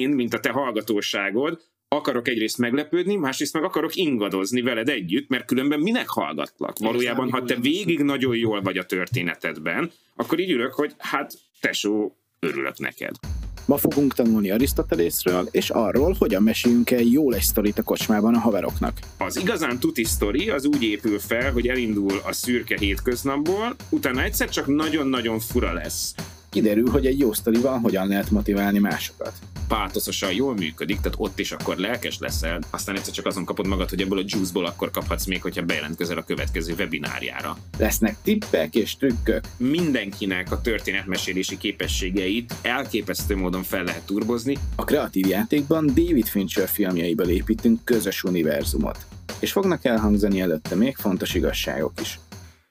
én, mint a te hallgatóságod, akarok egyrészt meglepődni, másrészt meg akarok ingadozni veled együtt, mert különben minek hallgatlak? Valójában, ha te végig nagyon jól vagy a történetedben, akkor így ülök, hogy hát tesó, örülök neked. Ma fogunk tanulni Arisztotelészről, és arról, hogyan meséljünk el jól egy sztorit a kocsmában a haveroknak. Az igazán tuti sztori az úgy épül fel, hogy elindul a szürke hétköznapból, utána egyszer csak nagyon-nagyon fura lesz kiderül, hogy egy jó sztorival hogyan lehet motiválni másokat. Pátoszosan jól működik, tehát ott is akkor lelkes leszel, aztán egyszer csak azon kapod magad, hogy ebből a juiceból akkor kaphatsz még, hogyha bejelentkezel a következő webinárjára. Lesznek tippek és trükkök. Mindenkinek a történetmesélési képességeit elképesztő módon fel lehet turbozni. A kreatív játékban David Fincher filmjeiből építünk közös univerzumot. És fognak elhangzani előtte még fontos igazságok is.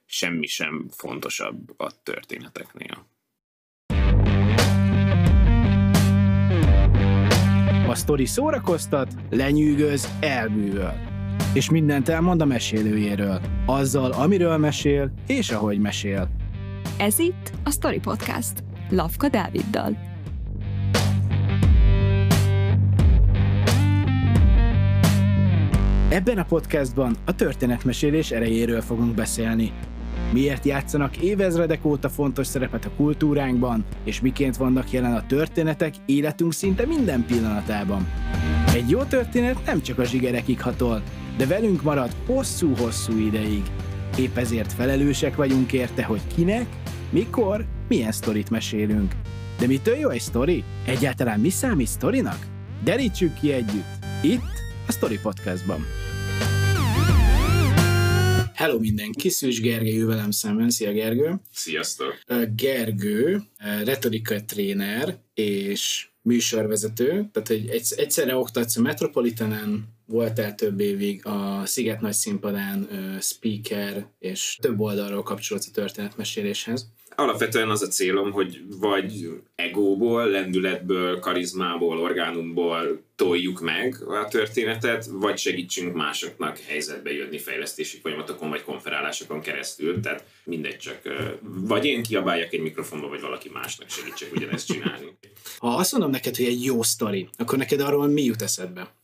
Semmi sem fontosabb a történeteknél. A sztori szórakoztat, lenyűgöz, elbűvöl. És mindent elmond a mesélőjéről. Azzal, amiről mesél, és ahogy mesél. Ez itt a Story Podcast. Lavka Dáviddal. Ebben a podcastban a történetmesélés erejéről fogunk beszélni. Miért játszanak évezredek óta fontos szerepet a kultúránkban, és miként vannak jelen a történetek életünk szinte minden pillanatában. Egy jó történet nem csak a zsigerekig hatol, de velünk marad hosszú-hosszú ideig. Épp ezért felelősek vagyunk érte, hogy kinek, mikor, milyen sztorit mesélünk. De mitől jó egy sztori? Egyáltalán mi számít sztorinak? Derítsük ki együtt, itt a Story Podcastban. Hello mindenki, Szűs Gergely velem szemben. Szia Gergő! Sziasztok! Gergő, retorika tréner és műsorvezető, tehát hogy egyszerre oktatsz a Metropolitanen, voltál több évig a Sziget Nagy Színpadán speaker, és több oldalról kapcsolódsz a történetmeséléshez alapvetően az a célom, hogy vagy egóból, lendületből, karizmából, orgánumból toljuk meg a történetet, vagy segítsünk másoknak helyzetbe jönni fejlesztési folyamatokon, vagy konferálásokon keresztül. Tehát mindegy, csak vagy én kiabáljak egy mikrofonba, vagy valaki másnak segítsek ugyanezt csinálni. Ha azt mondom neked, hogy egy jó sztori, akkor neked arról mi jut eszedbe?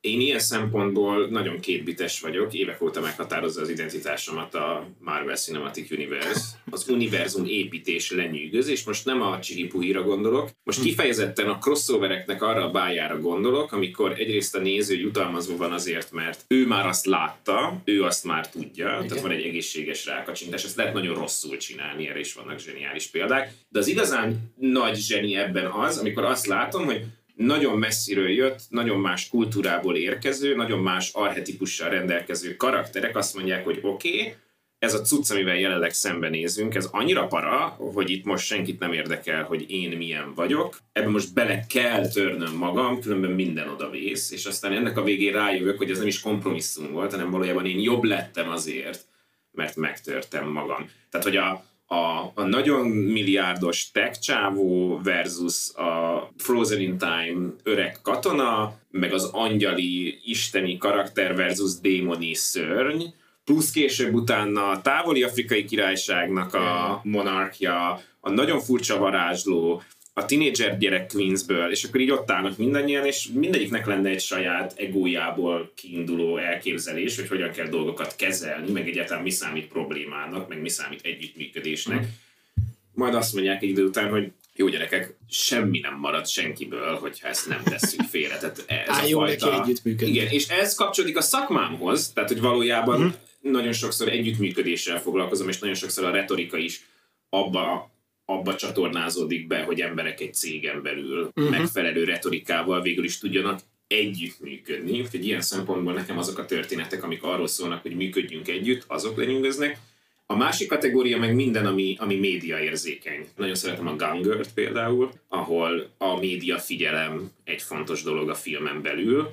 Én ilyen szempontból nagyon kétbites vagyok, évek óta meghatározza az identitásomat a Marvel Cinematic Universe, az univerzum építés lenyűgöz, és most nem a csihipuhira gondolok, most kifejezetten a crossovereknek arra a bájára gondolok, amikor egyrészt a néző jutalmazva van azért, mert ő már azt látta, ő azt már tudja, Igen. tehát van egy egészséges rákacsintás, ezt lehet nagyon rosszul csinálni, erre is vannak zseniális példák, de az igazán nagy zseni ebben az, amikor azt látom, hogy nagyon messziről jött, nagyon más kultúrából érkező, nagyon más arhetikussal rendelkező karakterek azt mondják, hogy oké, okay, ez a cucc, amivel jelenleg szembenézünk, ez annyira para, hogy itt most senkit nem érdekel, hogy én milyen vagyok. Ebben most bele kell törnöm magam, különben minden oda vész, és aztán ennek a végén rájövök, hogy ez nem is kompromisszum volt, hanem valójában én jobb lettem azért, mert megtörtem magam. Tehát, hogy a, a, a nagyon milliárdos tech csávó versus a Frozen in Time öreg katona, meg az angyali isteni karakter versus démoni szörny, plusz később utána a távoli afrikai királyságnak a monarchia, a nagyon furcsa varázsló, a tinédzser gyerek Queensből, és akkor így ott állnak mindannyian, és mindegyiknek lenne egy saját egójából kiinduló elképzelés, hogy hogyan kell dolgokat kezelni, meg egyáltalán mi számít problémának, meg mi számít együttműködésnek. Majd azt mondják egy idő után, hogy jó gyerekek, semmi nem marad senkiből, hogyha ezt nem tesszük félre. Tehát ez Á, a fajta... neki együttműködni. Igen, és ez kapcsolódik a szakmámhoz, tehát hogy valójában mm. nagyon sokszor együttműködéssel foglalkozom, és nagyon sokszor a retorika is abba abba csatornázódik be, hogy emberek egy cégen belül uh-huh. megfelelő retorikával végül is tudjanak együttműködni. Úgyhogy ilyen szempontból nekem azok a történetek, amik arról szólnak, hogy működjünk együtt, azok lenyűgöznek. A másik kategória meg minden, ami, ami média érzékeny. Nagyon szeretem a Gangert például, ahol a média figyelem egy fontos dolog a filmen belül.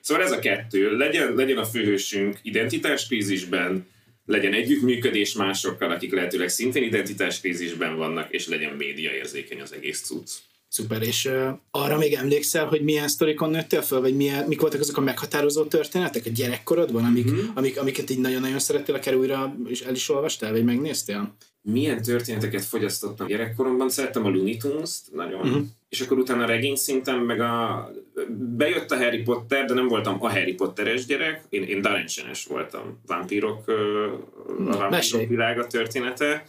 Szóval ez a kettő. Legyen, legyen a főhősünk identitáskrízisben, legyen együttműködés másokkal, akik lehetőleg szintén identitáskrízisben vannak, és legyen média érzékeny az egész cucc. Szuper, és uh, arra még emlékszel, hogy milyen sztorikon nőttél föl, vagy milyen, mik voltak azok a meghatározó történetek a gyerekkorodban, amik, mm-hmm. amik, amiket így nagyon-nagyon szerettél, akár újra és el is olvastál, vagy megnéztél? Milyen történeteket fogyasztottam gyerekkoromban? Szerettem a Looney Tunes-t nagyon, mm-hmm. és akkor utána regény szinten, meg a... Bejött a Harry Potter, de nem voltam a Harry Potteres gyerek, én, én Darencsenes voltam, vámpírok, a vámpírok világa története.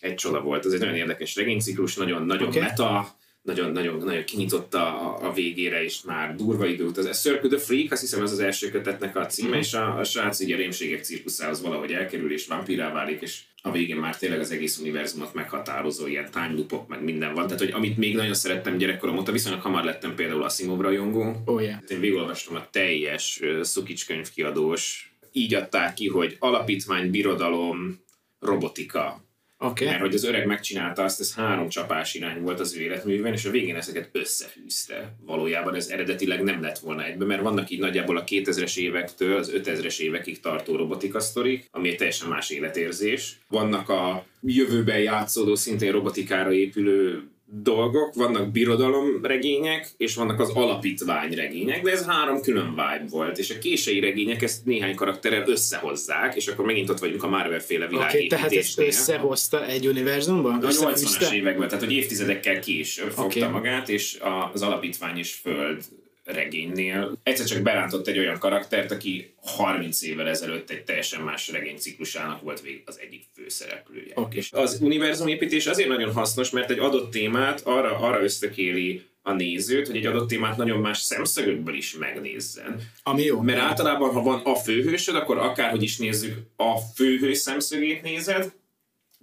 Egy csoda volt, ez egy nagyon érdekes regényciklus, nagyon, nagyon okay. meta, nagyon, nagyon, nagyon kinyitotta a, a végére, és már durva idő utaz. Ez Circle the Freak, azt hiszem ez az első kötetnek a címe, mm. és a, a srác így a rémségek cirkuszához valahogy elkerül, és vampírá válik, és a végén már tényleg az egész univerzumot meghatározó ilyen time loopok, meg minden van. Tehát, hogy amit még nagyon szerettem gyerekkorom óta, viszonylag hamar lettem például Asimov rajongó. Oh, yeah. Én végigolvastam a teljes uh, Szukics könyvkiadós. Így adták ki, hogy alapítvány, birodalom, robotika, Okay. Mert hogy az öreg megcsinálta azt, ez három csapás irány volt az ő életművben, és a végén ezeket összefűzte. Valójában ez eredetileg nem lett volna egybe, mert vannak így nagyjából a 2000-es évektől az 5000-es évekig tartó robotika sztorik, ami egy teljesen más életérzés. Vannak a jövőben játszódó, szintén robotikára épülő dolgok, vannak birodalom regények, és vannak az alapítvány regények, de ez három külön vibe volt, és a kései regények ezt néhány karakterrel összehozzák, és akkor megint ott vagyunk a Marvel féle világ okay, tehát ezt összehozta egy univerzumban? A 80-as években, tehát hogy évtizedekkel később fogta okay. magát, és az alapítvány és föld regénynél egyszer csak berántott egy olyan karaktert, aki 30 évvel ezelőtt egy teljesen más regényciklusának volt végig az egyik főszereplője. Okay. És az univerzumépítés azért nagyon hasznos, mert egy adott témát arra, arra ösztökéli a nézőt, hogy egy adott témát nagyon más szemszögökből is megnézzen. Ami jó. Mert általában, ha van a főhősöd, akkor akárhogy is nézzük, a főhős szemszögét nézed,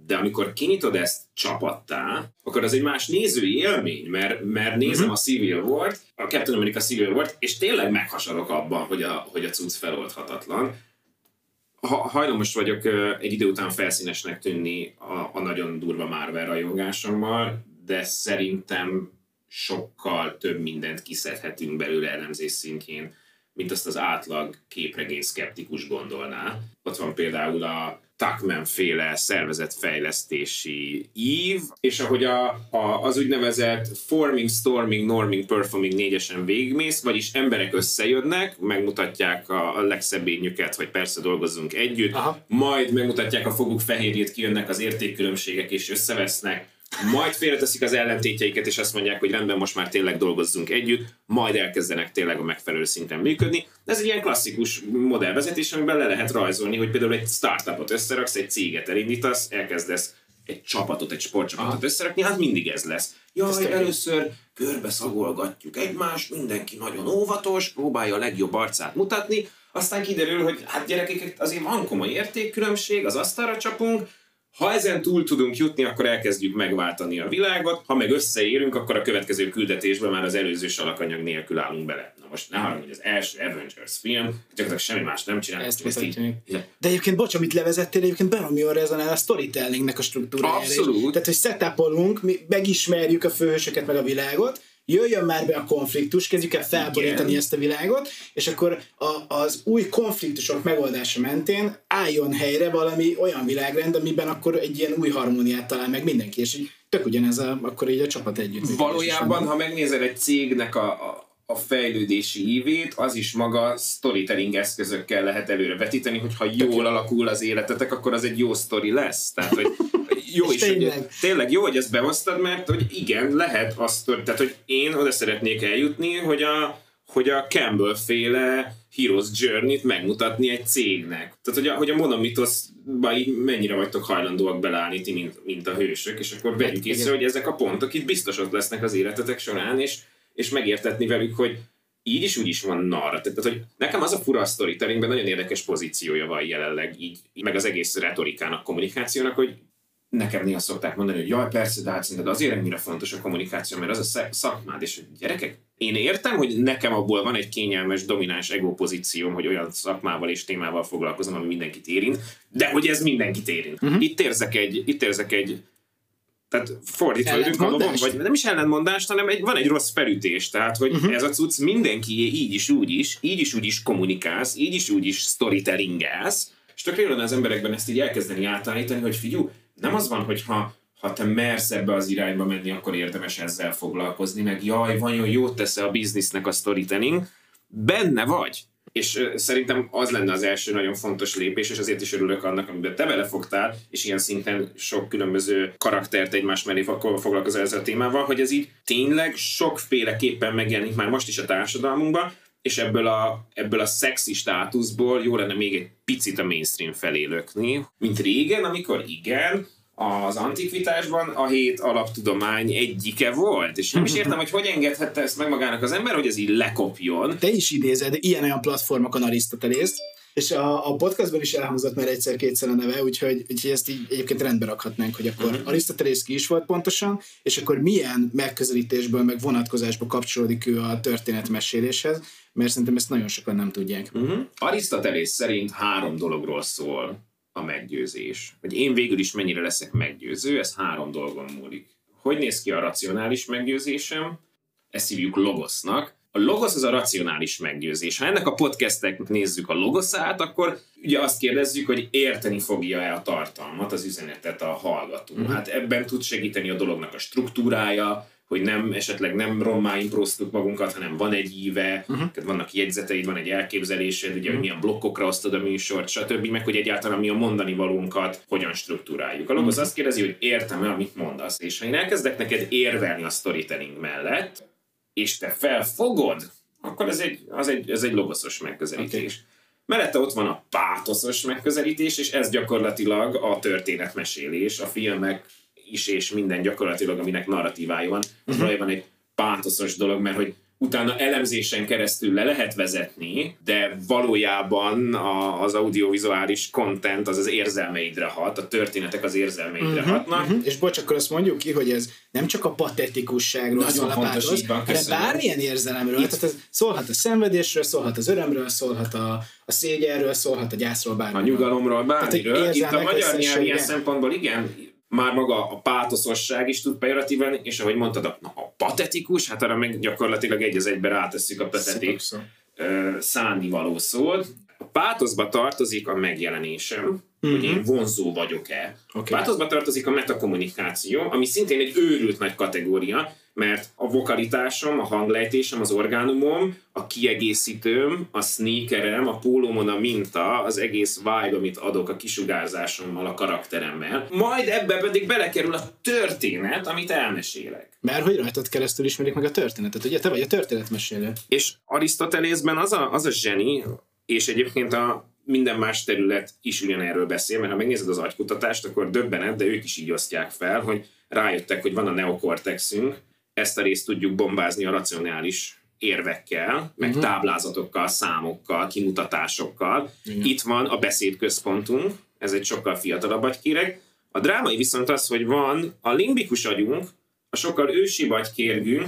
de amikor kinyitod ezt csapattá, akkor az egy más nézői élmény, mert, mert nézem uh-huh. a Civil War-t, a Captain America Civil War-t, és tényleg meghasadok abban, hogy a, hogy a cucc feloldhatatlan. Ha, hajlamos vagyok egy idő után felszínesnek tűnni a, a nagyon durva Marvel rajongásommal, de szerintem sokkal több mindent kiszedhetünk belőle elemzés szintjén, mint azt az átlag képregény szkeptikus gondolná. Ott van például a Tuckman féle szervezetfejlesztési ív, és ahogy a, a, az úgynevezett forming, storming, norming, performing négyesen végigmész, vagyis emberek összejönnek, megmutatják a, a legszebb ényüket, hogy persze dolgozzunk együtt, Aha. majd megmutatják a foguk fehérjét, kijönnek az értékkülönbségek és összevesznek, majd félreteszik az ellentétjeiket, és azt mondják, hogy rendben, most már tényleg dolgozzunk együtt, majd elkezdenek tényleg a megfelelő szinten működni. De ez egy ilyen klasszikus modellvezetés, amiben le lehet rajzolni, hogy például egy startupot összeraksz, egy céget elindítasz, elkezdesz egy csapatot, egy sportcsapatot Aha. összerakni, hát mindig ez lesz. Jaj, Ezt először körbe szagolgatjuk egymást, mindenki nagyon óvatos, próbálja a legjobb arcát mutatni, aztán kiderül, hogy hát gyerekek, azért van komoly értékkülönbség, az asztalra csapunk, ha ezen túl tudunk jutni, akkor elkezdjük megváltani a világot, ha meg összeérünk, akkor a következő küldetésben már az előző salakanyag nélkül állunk bele. Na most ne haragudj, hogy az első Avengers film, gyakorlatilag semmi más nem csinál. Ezt ezt így, De egyébként, bocs, amit levezettél, egyébként baromi jól rezonál a storytellingnek a struktúrájára. Abszolút. Tehát, hogy setupolunk, mi megismerjük a főhősöket meg a világot, jöjjön már be a konfliktus, kezdjük el felborítani ezt a világot, és akkor a, az új konfliktusok megoldása mentén álljon helyre valami olyan világrend, amiben akkor egy ilyen új harmóniát talál meg mindenki, és így tök ugyanez a, akkor így a csapat együtt. Valójában, ha megnézed egy cégnek a, a a fejlődési ívét, az is maga storytelling eszközökkel lehet előre vetíteni, hogyha jól alakul az életetek, akkor az egy jó sztori lesz. Tehát, hogy jó is, tényleg. Hogy, tényleg jó, hogy ezt behoztad, mert hogy igen, lehet azt, tehát hogy én oda szeretnék eljutni, hogy a, hogy a Campbell féle Heroes Journey-t megmutatni egy cégnek. Tehát, hogy a, hogy a monomitoszba így mennyire vagytok hajlandóak belállni ti, mint, mint a hősök, és akkor vegyük hát, észre, hogy ezek a pontok itt biztos ott lesznek az életetek során, és, és megértetni velük, hogy így is úgy is van narra. Tehát, hogy nekem az a fura storytellingben nagyon érdekes pozíciója van jelenleg, így, meg az egész retorikának, kommunikációnak, hogy nekem néha szokták mondani, hogy jaj, persze, de hát szerinted azért ennyire fontos a kommunikáció, mert az a szakmád, és gyerekek, én értem, hogy nekem abból van egy kényelmes, domináns ego pozícióm, hogy olyan szakmával és témával foglalkozom, ami mindenkit érint, de hogy ez mindenkit érint. Uh-huh. Itt érzek egy, itt érzek egy tehát fordítva ülünk vagy nem is ellentmondást, hanem egy, van egy rossz felütés, tehát hogy uh-huh. ez a cucc mindenki így is úgy is, így is úgy is kommunikálsz, így is úgy is storytellingelsz, és tökre az emberekben ezt így elkezdeni átállítani, hogy figyú, nem az van, hogy ha, ha te mersz ebbe az irányba menni, akkor érdemes ezzel foglalkozni, meg jaj, vajon jót tesz a biznisznek a storytelling, benne vagy. És szerintem az lenne az első nagyon fontos lépés, és azért is örülök annak, amiben te belefogtál, és ilyen szinten sok különböző karaktert egymás mellé foglalkozol ezzel a témával, hogy ez így tényleg sokféleképpen megjelenik már most is a társadalmunkban, és ebből a, ebből a szexi státuszból jó lenne még egy picit a mainstream felé lökni, mint régen, amikor igen, az antikvitásban a hét alaptudomány egyike volt, és nem is értem, hogy hogy engedhette ezt meg magának az ember, hogy ez így lekopjon. Te is idézed ilyen-olyan platformokon Arisztotelészt, és a, a podcastban is elhangzott már egyszer-kétszer a neve, úgyhogy, úgyhogy ezt így egyébként rendbe rakhatnánk, hogy akkor uh-huh. Arisztotelész ki is volt pontosan, és akkor milyen megközelítésből, meg vonatkozásból kapcsolódik ő a történetmeséléshez, mert szerintem ezt nagyon sokan nem tudják. Uh-huh. Arisztotelész szerint három dologról szól a meggyőzés. Hogy én végül is mennyire leszek meggyőző, ez három dolgon múlik. Hogy néz ki a racionális meggyőzésem? Ezt hívjuk logosznak. A logosz az a racionális meggyőzés. Ha ennek a podcastnek nézzük a logoszát, akkor ugye azt kérdezzük, hogy érteni fogja-e a tartalmat, az üzenetet a hallgató. Uh-huh. Hát ebben tud segíteni a dolognak a struktúrája, hogy nem esetleg nem rommá improztuk magunkat, hanem van egy íve, uh-huh. tehát vannak jegyzeteid, van egy elképzelésed, ugye, uh-huh. hogy mhm. milyen blokkokra osztod a műsort, stb., meg hogy egyáltalán mi a mondani valónkat hogyan struktúráljuk. A logosz uh-huh. azt kérdezi, hogy értem-e, amit mondasz, és ha én elkezdek neked érvelni a storytelling mellett, és te felfogod, akkor ez egy, az egy, ez egy logoszos megközelítés. Okay. Mellette ott van a pátoszos megközelítés, és ez gyakorlatilag a történetmesélés, a filmek is, és minden gyakorlatilag, aminek narratívája van, az uh-huh. valójában egy pátoszos dolog, mert hogy utána elemzésen keresztül le lehet vezetni, de valójában a, az audiovizuális content az az érzelmeidre hat, a történetek az érzelmeidre uh-huh, hatnak. Uh-huh. És bocs, akkor azt mondjuk ki, hogy ez nem csak a patetikusságról Nagyon szól a pátosz, hanem bármilyen érzelemről. Itt. Tehát ez szólhat a szenvedésről, szólhat az örömről, szólhat a, a szégyenről, szólhat a gyászról, bármiről. A nyugalomról, bármiről. Itt a magyar nyelv ilyen szempontból igen, már maga a pátoszosság is tud pejoratíven, és ahogy mondtad, a, a patetikus, hát arra meg gyakorlatilag egy az egybe rátesszük a patetik szánnivaló szót. A pátoszba tartozik a megjelenésem, mm-hmm. hogy én vonzó vagyok-e. Okay. Pátoszba tartozik a metakommunikáció, ami szintén egy őrült nagy kategória, mert a vokalitásom, a hanglejtésem, az orgánumom, a kiegészítőm, a sneakerem, a pólómon a minta, az egész vibe, amit adok a kisugárzásommal, a karakteremmel. Majd ebbe pedig belekerül a történet, amit elmesélek. Mert hogy rajtad keresztül ismerik meg a történetet, ugye te vagy a történetmesélő. És Arisztotelészben az a, az a zseni, és egyébként a minden más terület is ugyanerről beszél, mert ha megnézed az agykutatást, akkor döbbenet, de ők is így osztják fel, hogy rájöttek, hogy van a neokortexünk, ezt a részt tudjuk bombázni a racionális érvekkel, meg uh-huh. táblázatokkal, számokkal, kimutatásokkal. Uh-huh. Itt van a beszédközpontunk, ez egy sokkal fiatalabb agykéreg. A drámai viszont az, hogy van a limbikus agyunk, a sokkal ősibb agykérgünk,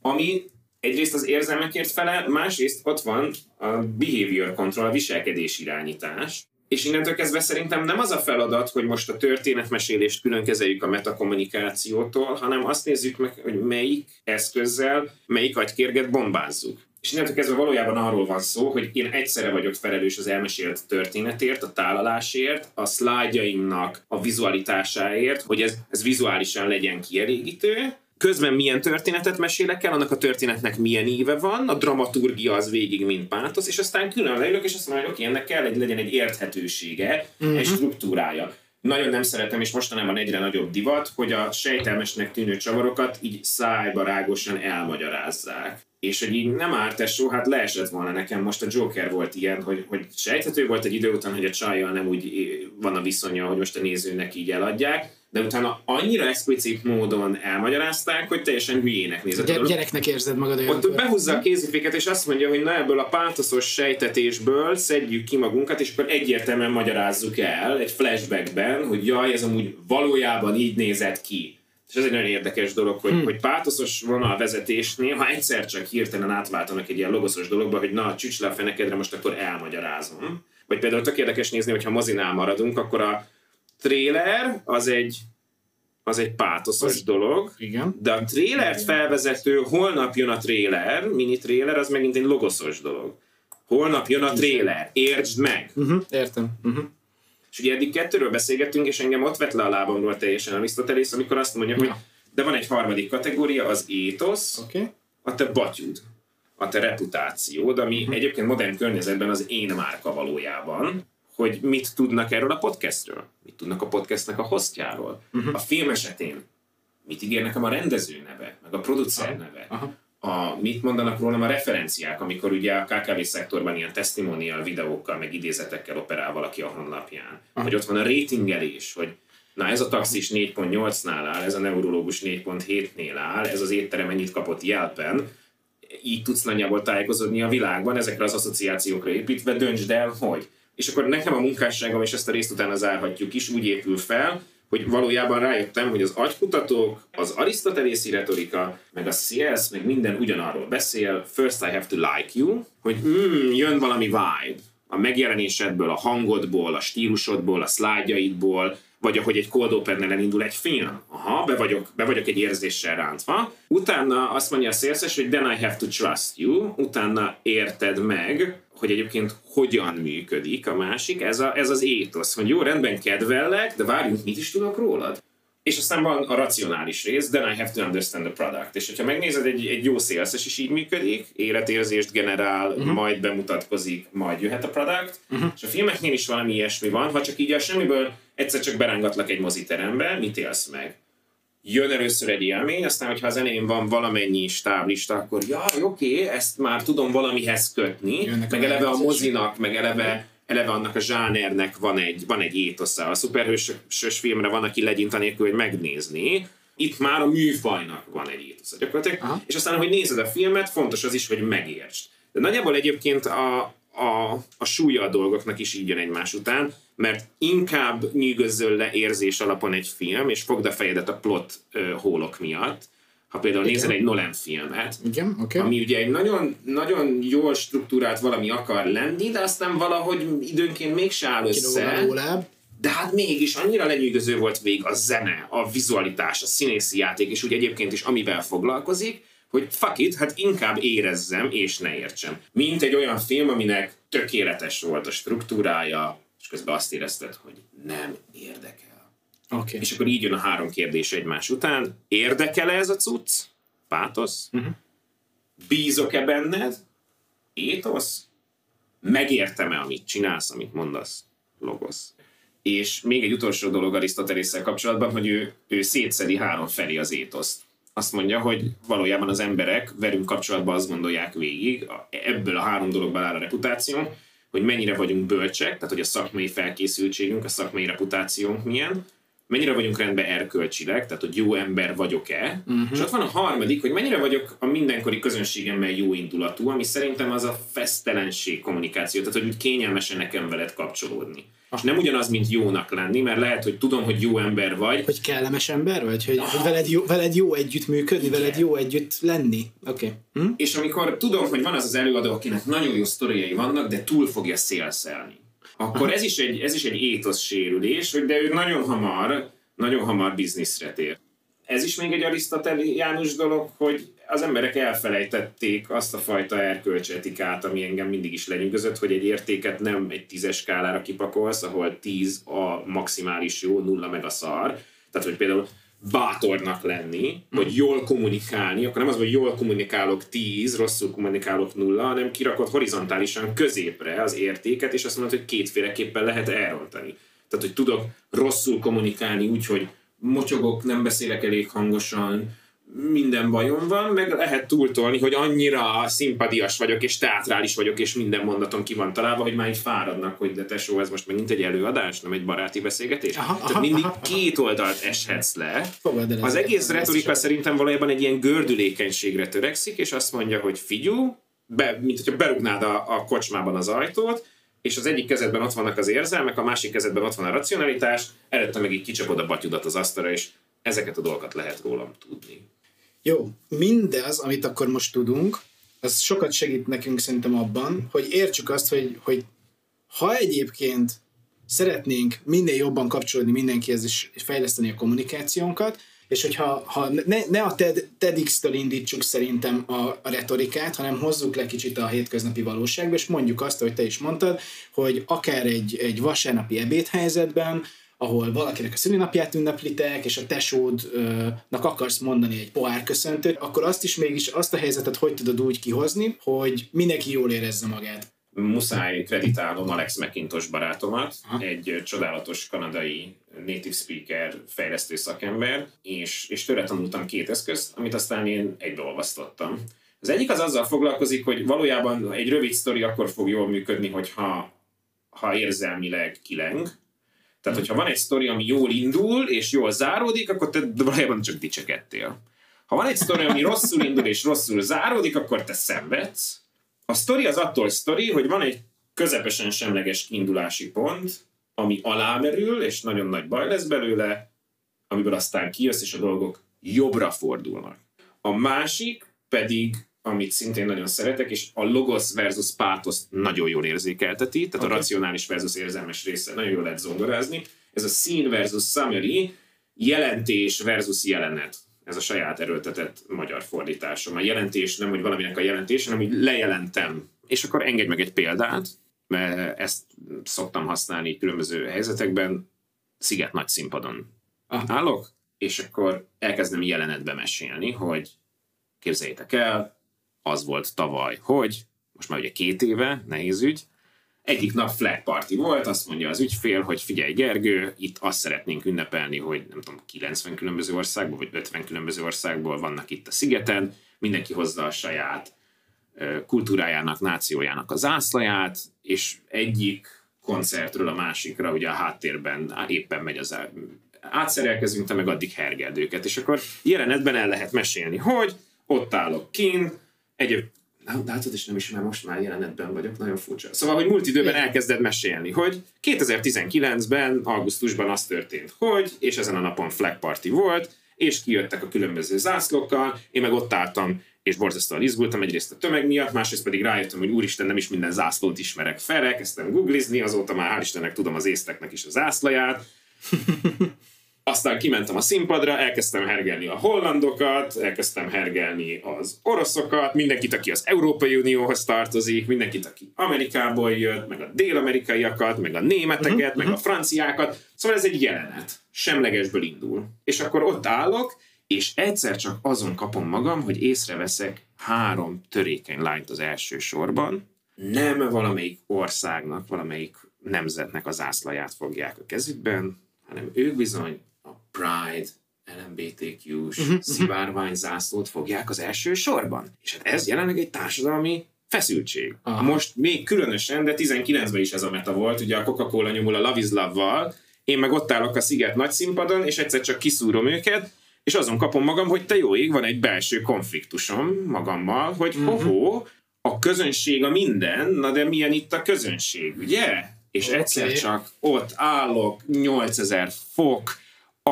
ami egyrészt az érzelmekért fele, másrészt ott van a behavior control, a viselkedés irányítás. És innentől kezdve szerintem nem az a feladat, hogy most a történetmesélést külön kezeljük a metakommunikációtól, hanem azt nézzük meg, hogy melyik eszközzel, melyik agykérget bombázzuk. És innentől kezdve valójában arról van szó, hogy én egyszerre vagyok felelős az elmesélt történetért, a tálalásért, a szlájdjaimnak a vizualitásáért, hogy ez, ez vizuálisan legyen kielégítő, közben milyen történetet mesélek el, annak a történetnek milyen éve van, a dramaturgia az végig mint pátosz, és aztán külön leülök, és azt mondom, hogy oké, ennek kell, hogy legyen egy érthetősége, uh-huh. egy struktúrája. Nagyon nem szeretem, és mostanában egyre nagyobb divat, hogy a sejtelmesnek tűnő csavarokat így szájba rágosan elmagyarázzák. És hogy így nem árt tesó, hát leesett volna nekem, most a Joker volt ilyen, hogy, hogy sejthető volt egy idő után, hogy a csajjal nem úgy van a viszonya, hogy most a nézőnek így eladják, de utána annyira explicit módon elmagyarázták, hogy teljesen hülyének nézett. Gy- gyereknek érzed magad olyan. Ott behúzza a kéziféket, és azt mondja, hogy na ebből a pátoszos sejtetésből szedjük ki magunkat, és akkor egyértelműen magyarázzuk el egy flashbackben, hogy jaj, ez amúgy valójában így nézett ki. És ez egy nagyon érdekes dolog, hogy, hmm. hogy pátoszos vonal vezetésnél, ha egyszer csak hirtelen átváltanak egy ilyen logoszos dologba, hogy na, csücs le a fenekedre, most akkor elmagyarázom. Vagy például tök érdekes nézni, hogy ha mozinál maradunk, akkor a trailer az egy az egy pátoszos az, dolog, igen. de a trailert felvezető holnap jön a trailer, mini trailer, az megint egy logoszos dolog. Holnap jön a trailer, értsd meg! Uh-huh, értem. Uh-huh. És ugye eddig kettőről beszélgettünk, és engem ott vett le a lábamról teljesen Arisztotelész, amikor azt mondja, hogy de van egy harmadik kategória, az étosz. Okay. a te batyud, a te reputációd, ami uh-huh. egyébként modern környezetben az én márka valójában, hogy mit tudnak erről a podcastről, mit tudnak a podcastnek a hostjáról. Uh-huh. A film esetén mit ígér nekem a rendező neve, meg a producer neve. A, mit mondanak rólam a referenciák, amikor ugye a KKV szektorban ilyen testimonial videókkal, meg idézetekkel operál valaki a honlapján. Uh-huh. Hogy ott van a ratingelés, hogy na ez a taxis 4.8-nál áll, ez a neurológus 4.7-nél áll, ez az étterem ennyit kapott jelpen, így tudsz nagyjából tájékozódni a világban, ezekre az asszociációkra építve, döntsd el, hogy. És akkor nekem a munkásságom, és ezt a részt utána zárhatjuk is, úgy épül fel, hogy valójában rájöttem, hogy az agykutatók, az arisztotelészi retorika, meg a CS, meg minden ugyanarról beszél, first I have to like you, hogy mm, jön valami vibe. A megjelenésedből, a hangodból, a stílusodból, a szlájdjaidból, vagy ahogy egy cold open elindul egy film. Aha, be vagyok, be vagyok egy érzéssel rántva. Utána azt mondja a szélszes, hogy then I have to trust you. Utána érted meg, hogy egyébként hogyan működik a másik. Ez, a, ez az étosz, hogy jó, rendben kedvellek, de várjunk, mit is tudok rólad? És aztán van a racionális rész, then I have to understand the product. És hogyha megnézed, egy, egy jó szélszes is így működik, életérzést generál, uh-huh. majd bemutatkozik, majd jöhet a product, uh-huh. és a filmeknél is valami ilyesmi van, ha csak így a semmiből egyszer csak berángatlak egy moziterembe, mit élsz meg? Jön először egy élmény, aztán, hogyha az elején van valamennyi stáblista, akkor jaj, oké, okay, ezt már tudom valamihez kötni, Jönnek meg eleve a mozinak, meg eleve eleve annak a zsánernek van egy, van egy étosza. A szuperhősös filmre van, aki legyint anélkül, hogy megnézni. Itt már a műfajnak van egy étosza gyakorlatilag. Aha. És aztán, hogy nézed a filmet, fontos az is, hogy megértsd. De nagyjából egyébként a, a, a súlya a dolgoknak is így jön egymás után, mert inkább nyűgözzöl le érzés alapon egy film, és fogd a fejedet a plot uh, hólok miatt, ha például Igen. nézel egy Nolan filmet, Igen, okay. ami ugye egy nagyon, nagyon jól struktúrált valami akar lenni, de aztán valahogy időnként mégse áll össze. De hát mégis annyira lenyűgöző volt végig a zene, a vizualitás, a színészi játék, és úgy egyébként is amivel foglalkozik, hogy fuck it, hát inkább érezzem és ne értsem. Mint egy olyan film, aminek tökéletes volt a struktúrája, és közben azt érezted, hogy nem érdekel Okay. És akkor így jön a három kérdés egymás után. Érdekel-e ez a cucc? Pátosz? Uh-huh. Bízok-e benned? Étosz? Megértem-e, amit csinálsz, amit mondasz? Logosz. És még egy utolsó dolog Arisztotelésszel kapcsolatban, hogy ő, ő szétszedi három felé az étoszt. Azt mondja, hogy valójában az emberek velünk kapcsolatban azt gondolják végig, ebből a három dologból áll a reputáció, hogy mennyire vagyunk bölcsek, tehát hogy a szakmai felkészültségünk, a szakmai reputációnk milyen, mennyire vagyunk rendben erkölcsileg, tehát hogy jó ember vagyok-e, uh-huh. és ott van a harmadik, hogy mennyire vagyok a mindenkori közönségemmel jó indulatú, ami szerintem az a fesztelenség kommunikáció, tehát hogy kényelmesen nekem veled kapcsolódni. És nem ugyanaz, mint jónak lenni, mert lehet, hogy tudom, hogy jó ember vagy. Hogy kellemes ember vagy? Hogy, ah. hogy veled, jó, veled jó együtt működni, Igen. veled jó együtt lenni. Oké. Okay. Hm? És amikor tudom, hogy van az az előadó, akinek nagyon jó sztoriai vannak, de túl fogja szélszelni akkor ez is egy, ez is egy étosz sérülés, de ő nagyon hamar, nagyon hamar bizniszre tér. Ez is még egy arisztoteliánus dolog, hogy az emberek elfelejtették azt a fajta erkölcsetikát, ami engem mindig is lenyűgözött, hogy egy értéket nem egy tízes skálára kipakolsz, ahol tíz a maximális jó, nulla meg a szar. Tehát, hogy például bátornak lenni, vagy jól kommunikálni, akkor nem az, hogy jól kommunikálok 10, rosszul kommunikálok nulla, hanem kirakod horizontálisan középre az értéket, és azt mondod, hogy kétféleképpen lehet elrontani. Tehát, hogy tudok rosszul kommunikálni úgy, hogy motyogok, nem beszélek elég hangosan, minden bajom van, meg lehet túltolni, hogy annyira szimpadias vagyok, és teátrális vagyok, és minden mondatom ki van találva, hogy már így fáradnak, hogy de tesó, ez most megint egy előadás, nem egy baráti beszélgetés. Aha, Tehát aha, mindig aha, két oldalt eshetsz le. Az egész retorika szerintem valójában egy ilyen gördülékenységre törekszik, és azt mondja, hogy figyú, be, mint hogyha berugnád a, a kocsmában az ajtót, és az egyik kezedben ott vannak az érzelmek, a másik kezedben ott van a racionalitás, előtte meg így kicsapod a batyudat az asztalra, és ezeket a dolgokat lehet rólam tudni. Jó, mindez, amit akkor most tudunk, az sokat segít nekünk szerintem abban, hogy értsük azt, hogy, hogy ha egyébként szeretnénk minél jobban kapcsolódni mindenkihez és fejleszteni a kommunikációnkat, és hogyha ha ne, ne a TED, TEDx-től indítsuk szerintem a, a retorikát, hanem hozzuk le kicsit a hétköznapi valóságba, és mondjuk azt, hogy te is mondtad, hogy akár egy, egy vasárnapi ebédhelyzetben, ahol valakinek a szülinapját ünneplitek, és a tesódnak akarsz mondani egy pohár köszöntőt, akkor azt is mégis azt a helyzetet hogy tudod úgy kihozni, hogy mindenki jól érezze magát muszáj kreditálnom Alex McIntosh barátomat, Aha. egy csodálatos kanadai native speaker fejlesztő szakember, és, és tőle tanultam két eszközt, amit aztán én egybeolvasztottam. Az egyik az azzal foglalkozik, hogy valójában egy rövid sztori akkor fog jól működni, hogyha ha érzelmileg kileng. Tehát, hogyha van egy sztori, ami jól indul, és jól záródik, akkor te valójában csak dicsekedtél. Ha van egy sztori, ami rosszul indul és rosszul záródik, akkor te szenvedsz a sztori az attól sztori, hogy van egy közepesen semleges kiindulási pont, ami alámerül, és nagyon nagy baj lesz belőle, amiből aztán kijössz, és a dolgok jobbra fordulnak. A másik pedig, amit szintén nagyon szeretek, és a logos versus pátosz nagyon jól érzékelteti, tehát okay. a racionális versus érzelmes része nagyon jól lehet zongorázni. Ez a scene versus summary, jelentés versus jelenet ez a saját erőltetett magyar fordításom. A jelentés nem, hogy valaminek a jelentés, hanem hogy lejelentem. És akkor engedj meg egy példát, mert ezt szoktam használni különböző helyzetekben. Sziget nagy színpadon állok, és akkor elkezdem jelenetbe mesélni, hogy képzeljétek el, az volt tavaly, hogy most már ugye két éve, nehéz ügy, egyik nap flag party volt, azt mondja az ügyfél, hogy figyelj Gergő, itt azt szeretnénk ünnepelni, hogy nem tudom, 90 különböző országból, vagy 50 különböző országból vannak itt a szigeten, mindenki hozza a saját kultúrájának, nációjának a zászlaját, és egyik koncertről a másikra, ugye a háttérben éppen megy az átszerelkezünk, te meg addig hergeld és akkor jelenetben el lehet mesélni, hogy ott állok kint, egy de hát is nem is, mert most már jelenetben vagyok, nagyon furcsa. Szóval, hogy múlt időben elkezded mesélni, hogy 2019-ben, augusztusban az történt, hogy, és ezen a napon flag party volt, és kijöttek a különböző zászlókkal, én meg ott álltam, és borzasztóan izgultam egyrészt a tömeg miatt, másrészt pedig rájöttem, hogy úristen, nem is minden zászlót ismerek fel, elkezdtem googlizni, azóta már hál' Istennek tudom az észteknek is a zászlaját, aztán kimentem a színpadra, elkezdtem hergelni a hollandokat, elkezdtem hergelni az oroszokat, mindenkit, aki az Európai Unióhoz tartozik, mindenkit, aki Amerikából jött, meg a dél-amerikaiakat, meg a németeket, uh-huh, meg uh-huh. a franciákat. Szóval ez egy jelenet. Semlegesből indul. És akkor ott állok, és egyszer csak azon kapom magam, hogy észreveszek három törékeny lányt az első sorban. Nem valamelyik országnak, valamelyik nemzetnek az ászlaját fogják a kezükben, hanem ők bizony Pride, LMBTQ-s uh-huh. szivárvány zászlót fogják az első sorban. És hát ez jelenleg egy társadalmi feszültség. Aha. Most még különösen, de 19-ben is ez a meta volt, ugye a Coca-Cola nyomul a Love-val, én meg ott állok a Sziget nagy színpadon, és egyszer csak kiszúrom őket, és azon kapom magam, hogy te jó ég, van egy belső konfliktusom magammal, hogy uh-huh. hoho, a közönség a minden, na de milyen itt a közönség, ugye? És okay. egyszer csak ott állok, 8000 fok,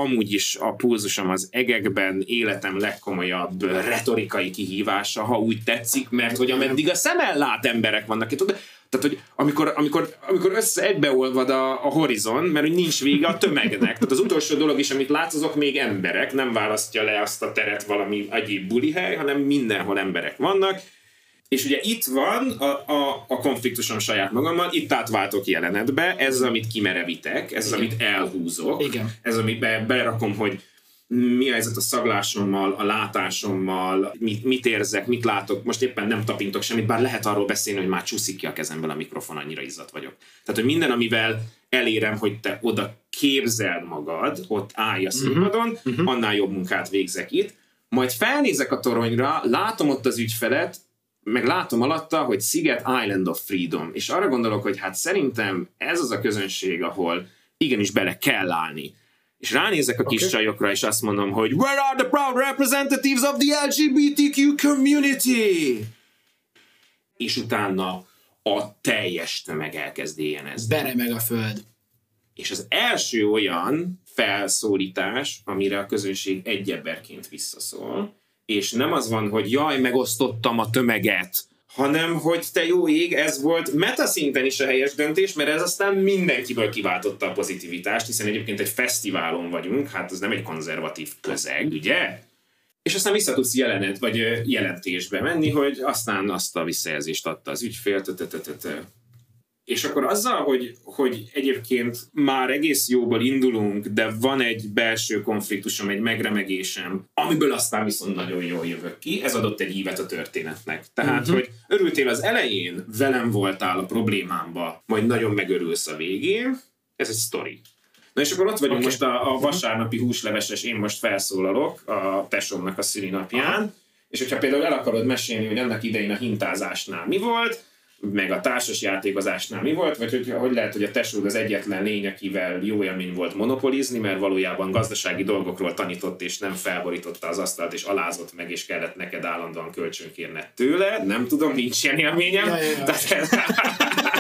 amúgy is a pulzusom az egekben életem legkomolyabb retorikai kihívása, ha úgy tetszik, mert hogy ameddig a szemen lát emberek vannak itt, tehát, hogy amikor, amikor, amikor össze egybeolvad a, a horizon, mert hogy nincs vége a tömegnek. Tehát az utolsó dolog is, amit látsz, azok még emberek, nem választja le azt a teret valami egyéb bulihely, hanem mindenhol emberek vannak, és ugye itt van a, a, a konfliktusom saját magammal, itt átváltok jelenetbe, ez az, amit kimerevitek, ez az, Igen. amit elhúzok, Igen. ez, amit be, berakom, hogy mi a helyzet a szaglásommal, a látásommal, mit, mit érzek, mit látok, most éppen nem tapintok semmit, bár lehet arról beszélni, hogy már csúszik ki a kezemből a mikrofon, annyira izzat vagyok. Tehát, hogy minden, amivel elérem, hogy te oda képzeld magad, ott állj a mhm. színpadon, uh-huh. annál jobb munkát végzek itt, majd felnézek a toronyra, látom ott az ügyfelet, meg látom alatta, hogy Sziget Island of Freedom, és arra gondolok, hogy hát szerintem ez az a közönség, ahol igenis bele kell állni. És ránézek a kis okay. csajokra, és azt mondom, hogy Where are the proud representatives of the LGBTQ community? És utána a teljes tömeg elkezd éjjenezni. Bere meg a föld. És az első olyan felszólítás, amire a közönség egy emberként visszaszól, és nem az van, hogy jaj, megosztottam a tömeget, hanem hogy te jó ég, ez volt metaszinten is a helyes döntés, mert ez aztán mindenkiből kiváltotta a pozitivitást, hiszen egyébként egy fesztiválon vagyunk, hát ez nem egy konzervatív közeg, ugye? És aztán vissza tudsz jelenet, vagy jelentésbe menni, hogy aztán azt a visszajelzést adta az ügyfél, és akkor azzal, hogy, hogy egyébként már egész jóból indulunk, de van egy belső konfliktusom, egy megremegésem, amiből aztán viszont nagyon jól jövök ki, ez adott egy ívet a történetnek. Tehát, uh-huh. hogy örültél az elején, velem voltál a problémámba, majd nagyon megörülsz a végén, ez egy sztori. Na és akkor ott vagyunk okay. most a, a vasárnapi húsleveses, én most felszólalok a tesómnak a szülinapján, Aha. és hogyha például el akarod mesélni, hogy annak idején a hintázásnál mi volt, meg a társas játékozásnál mi volt, vagy hogy, hogy lehet, hogy a tesód az egyetlen lény, akivel jó élmény volt monopolizni, mert valójában gazdasági dolgokról tanított, és nem felborította az asztalt, és alázott meg, és kellett neked állandóan kölcsönkérned tőle. Nem tudom, nincs ilyen élményem. Ja, ja, ja. Tehát,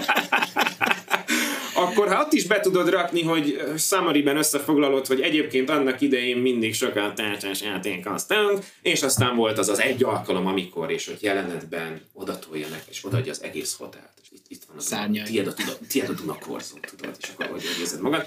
akkor ha ott is be tudod rakni, hogy summary összefoglalod, hogy egyébként annak idején mindig sokat tárcsás játékoztunk, és aztán volt az az egy alkalom, amikor, és hogy jelenetben odatolja és odaadja az egész hotelt. És itt, itt van a, Duna, tiéd a, tiéd a Dunakorzó, tudod, és akkor hogy érzed magad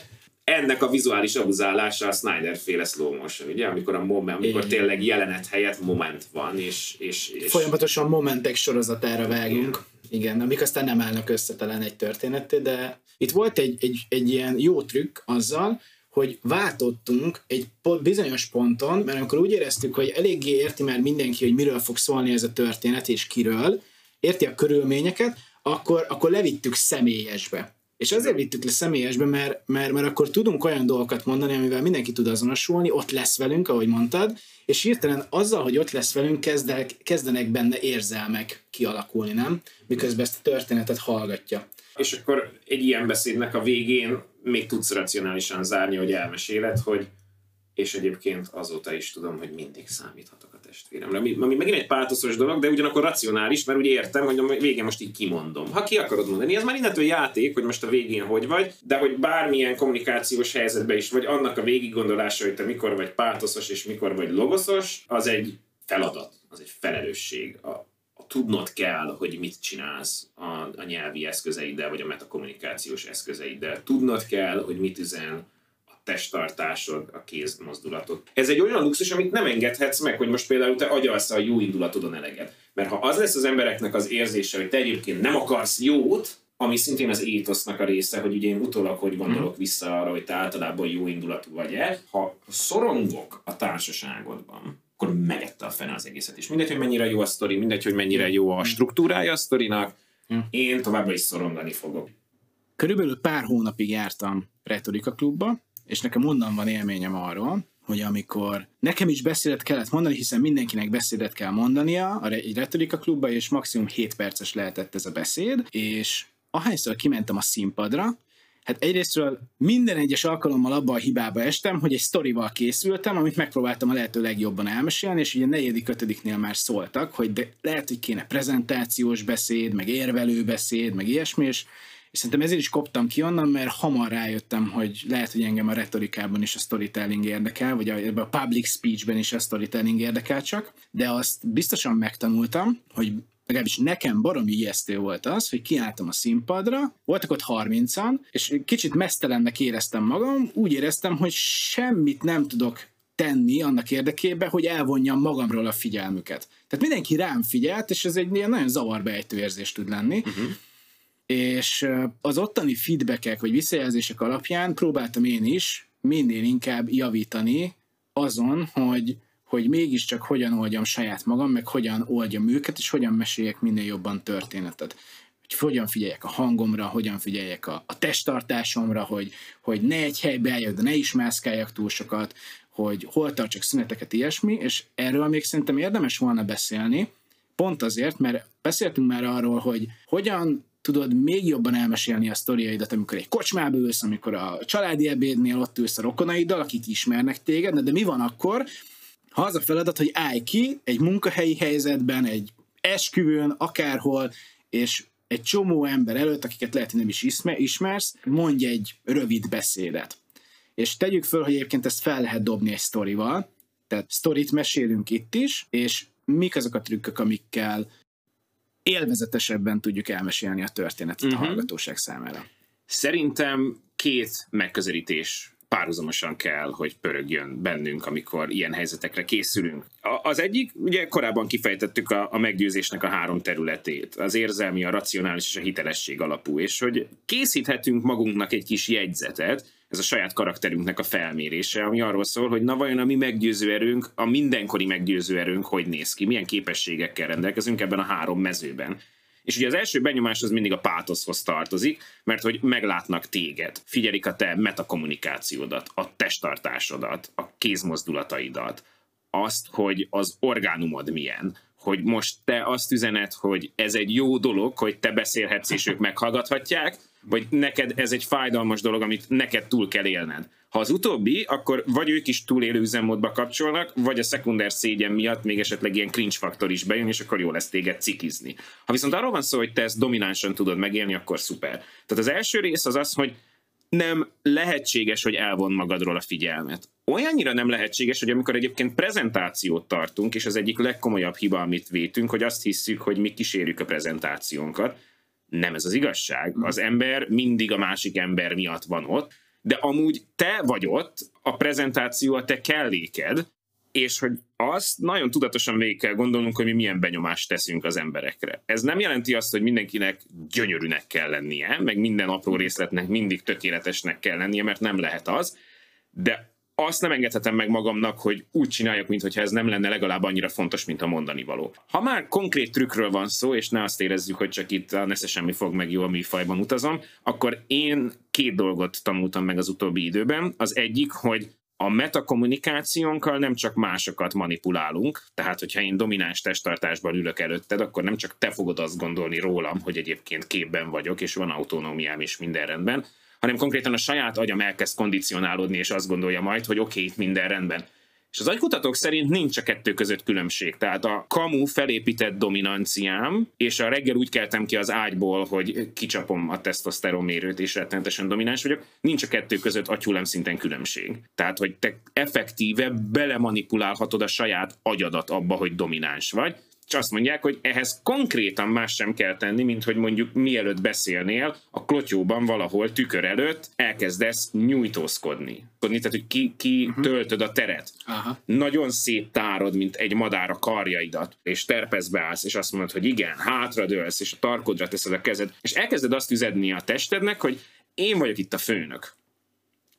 ennek a vizuális abuzálása a Snyder féle slow motion, ugye, amikor a moment, amikor Igen. tényleg jelenet helyett moment van, és, és, és... Folyamatosan momentek sorozatára vágunk. Igen. Igen, amik aztán nem állnak össze talán egy történetté, de itt volt egy, egy, egy ilyen jó trükk azzal, hogy váltottunk egy bizonyos ponton, mert amikor úgy éreztük, hogy eléggé érti már mindenki, hogy miről fog szólni ez a történet, és kiről, érti a körülményeket, akkor, akkor levittük személyesbe. És azért vittük le személyesbe, mert, mert, mert akkor tudunk olyan dolgokat mondani, amivel mindenki tud azonosulni, ott lesz velünk, ahogy mondtad, és hirtelen azzal, hogy ott lesz velünk, kezdek, kezdenek benne érzelmek kialakulni, nem? Miközben ezt a történetet hallgatja. És akkor egy ilyen beszédnek a végén még tudsz racionálisan zárni, hogy elmeséled, hogy és egyébként azóta is tudom, hogy mindig számíthatok a testvéremre. Ami, ami megint egy páltoszos dolog, de ugyanakkor racionális, mert ugye értem, hogy a végén most így kimondom. Ha ki akarod mondani, ez már innentől játék, hogy most a végén hogy vagy, de hogy bármilyen kommunikációs helyzetben is vagy, annak a végig gondolása, hogy te mikor vagy páltoszos és mikor vagy logoszos, az egy feladat, az egy felelősség. A, a tudnod kell, hogy mit csinálsz a, a nyelvi eszközeiddel, vagy a metakommunikációs eszközeiddel. Tudnod kell, hogy mit üzen, testtartásod, a kézmozdulatot. Ez egy olyan luxus, amit nem engedhetsz meg, hogy most például te agyalsz a jó indulatodon eleget. Mert ha az lesz az embereknek az érzése, hogy te egyébként nem akarsz jót, ami szintén az étosznak a része, hogy ugye én utólag hogy gondolok mhm. vissza arra, hogy te általában jó indulatú vagy-e. Ha szorongok a társaságodban, akkor megette a fene az egészet. És mindegy, hogy mennyire jó a sztori, mindegy, hogy mennyire jó a struktúrája a sztorinak, mhm. én továbbra is szorongani fogok. Körülbelül pár hónapig jártam retorika klubba, és nekem onnan van élményem arról, hogy amikor nekem is beszédet kellett mondani, hiszen mindenkinek beszédet kell mondania egy retorika klubba, és maximum 7 perces lehetett ez a beszéd, és ahányszor kimentem a színpadra, Hát egyrésztről minden egyes alkalommal abban a hibába estem, hogy egy sztorival készültem, amit megpróbáltam a lehető legjobban elmesélni, és ugye negyedik, ötödiknél már szóltak, hogy de lehet, hogy kéne prezentációs beszéd, meg érvelő beszéd, meg ilyesmi, és és szerintem ezért is koptam ki onnan, mert hamar rájöttem, hogy lehet, hogy engem a retorikában is a storytelling érdekel, vagy a, a public speechben is a storytelling érdekel csak, de azt biztosan megtanultam, hogy legalábbis nekem baromi ijesztő volt az, hogy kiálltam a színpadra, voltak ott 30-an, és kicsit mesztelennek éreztem magam, úgy éreztem, hogy semmit nem tudok tenni annak érdekében, hogy elvonjam magamról a figyelmüket. Tehát mindenki rám figyelt, és ez egy ilyen nagyon zavarbejtő érzés tud lenni. Uh-huh és az ottani feedbackek vagy visszajelzések alapján próbáltam én is minél inkább javítani azon, hogy, hogy mégiscsak hogyan oldjam saját magam, meg hogyan oldjam őket, és hogyan meséljek minél jobban történetet. Hogy hogyan figyeljek a hangomra, hogyan figyeljek a, a testtartásomra, hogy, hogy ne egy helybe álljak, de ne is mászkáljak túl sokat, hogy hol tartsak szüneteket, ilyesmi, és erről még szerintem érdemes volna beszélni, pont azért, mert beszéltünk már arról, hogy hogyan tudod még jobban elmesélni a sztoriaidat, amikor egy kocsmába ülsz, amikor a családi ebédnél ott ülsz a rokonaiddal, akik ismernek téged, de mi van akkor, ha az a feladat, hogy állj ki egy munkahelyi helyzetben, egy esküvőn, akárhol, és egy csomó ember előtt, akiket lehet, hogy nem is ismersz, mondj egy rövid beszédet. És tegyük föl, hogy egyébként ezt fel lehet dobni egy sztorival, tehát sztorit mesélünk itt is, és mik azok a trükkök, amikkel élvezetesebben tudjuk elmesélni a történetet uh-huh. a hallgatóság számára. Szerintem két megközelítés párhuzamosan kell, hogy pörögjön bennünk, amikor ilyen helyzetekre készülünk. Az egyik, ugye korábban kifejtettük a, a meggyőzésnek a három területét, az érzelmi, a racionális és a hitelesség alapú, és hogy készíthetünk magunknak egy kis jegyzetet, ez a saját karakterünknek a felmérése, ami arról szól, hogy na vajon a mi meggyőző erőnk, a mindenkori meggyőző erőnk hogy néz ki, milyen képességekkel rendelkezünk ebben a három mezőben. És ugye az első benyomás az mindig a pátoszhoz tartozik, mert hogy meglátnak téged, figyelik a te metakommunikációdat, a testtartásodat, a kézmozdulataidat, azt, hogy az orgánumod milyen, hogy most te azt üzenet, hogy ez egy jó dolog, hogy te beszélhetsz és ők meghallgathatják, vagy neked ez egy fájdalmas dolog, amit neked túl kell élned. Ha az utóbbi, akkor vagy ők is túlélő üzemmódba kapcsolnak, vagy a szekunder szégyen miatt még esetleg ilyen cringe faktor is bejön, és akkor jó lesz téged cikizni. Ha viszont arról van szó, hogy te ezt dominánsan tudod megélni, akkor szuper. Tehát az első rész az az, hogy nem lehetséges, hogy elvon magadról a figyelmet. Olyannyira nem lehetséges, hogy amikor egyébként prezentációt tartunk, és az egyik legkomolyabb hiba, amit vétünk, hogy azt hiszük, hogy mi kísérjük a prezentációnkat. Nem ez az igazság. Az ember mindig a másik ember miatt van ott, de amúgy te vagy ott, a prezentáció a te kelléked, és hogy azt nagyon tudatosan végig kell gondolnunk, hogy mi milyen benyomást teszünk az emberekre. Ez nem jelenti azt, hogy mindenkinek gyönyörűnek kell lennie, meg minden apró részletnek mindig tökéletesnek kell lennie, mert nem lehet az, de azt nem engedhetem meg magamnak, hogy úgy csináljak, mintha ez nem lenne legalább annyira fontos, mint a mondani való. Ha már konkrét trükkről van szó, és ne azt érezzük, hogy csak itt a nesze semmi fog meg jó, ami fajban utazom, akkor én két dolgot tanultam meg az utóbbi időben. Az egyik, hogy a metakommunikációnkkal nem csak másokat manipulálunk, tehát hogyha én domináns testtartásban ülök előtted, akkor nem csak te fogod azt gondolni rólam, hogy egyébként képben vagyok, és van autonómiám is minden rendben, hanem konkrétan a saját agyam elkezd kondicionálódni, és azt gondolja majd, hogy oké, okay, itt minden rendben. És az agykutatók szerint nincs a kettő között különbség. Tehát a kamu felépített dominanciám, és a reggel úgy keltem ki az ágyból, hogy kicsapom a tesztoszteronmérőt, és rettenetesen domináns vagyok, nincs a kettő között agyhulem szinten különbség. Tehát, hogy te effektíve belemanipulálhatod a saját agyadat abba, hogy domináns vagy, és azt mondják, hogy ehhez konkrétan más sem kell tenni, mint hogy mondjuk mielőtt beszélnél, a klotyóban valahol tükör előtt elkezdesz nyújtózkodni. Tehát, hogy ki, ki uh-huh. töltöd a teret. Aha. Nagyon szép tárod, mint egy madár a karjaidat, és terpezbe állsz, és azt mondod, hogy igen, hátradőlsz, és a tarkodra teszed a kezed, és elkezded azt üzenni a testednek, hogy én vagyok itt a főnök.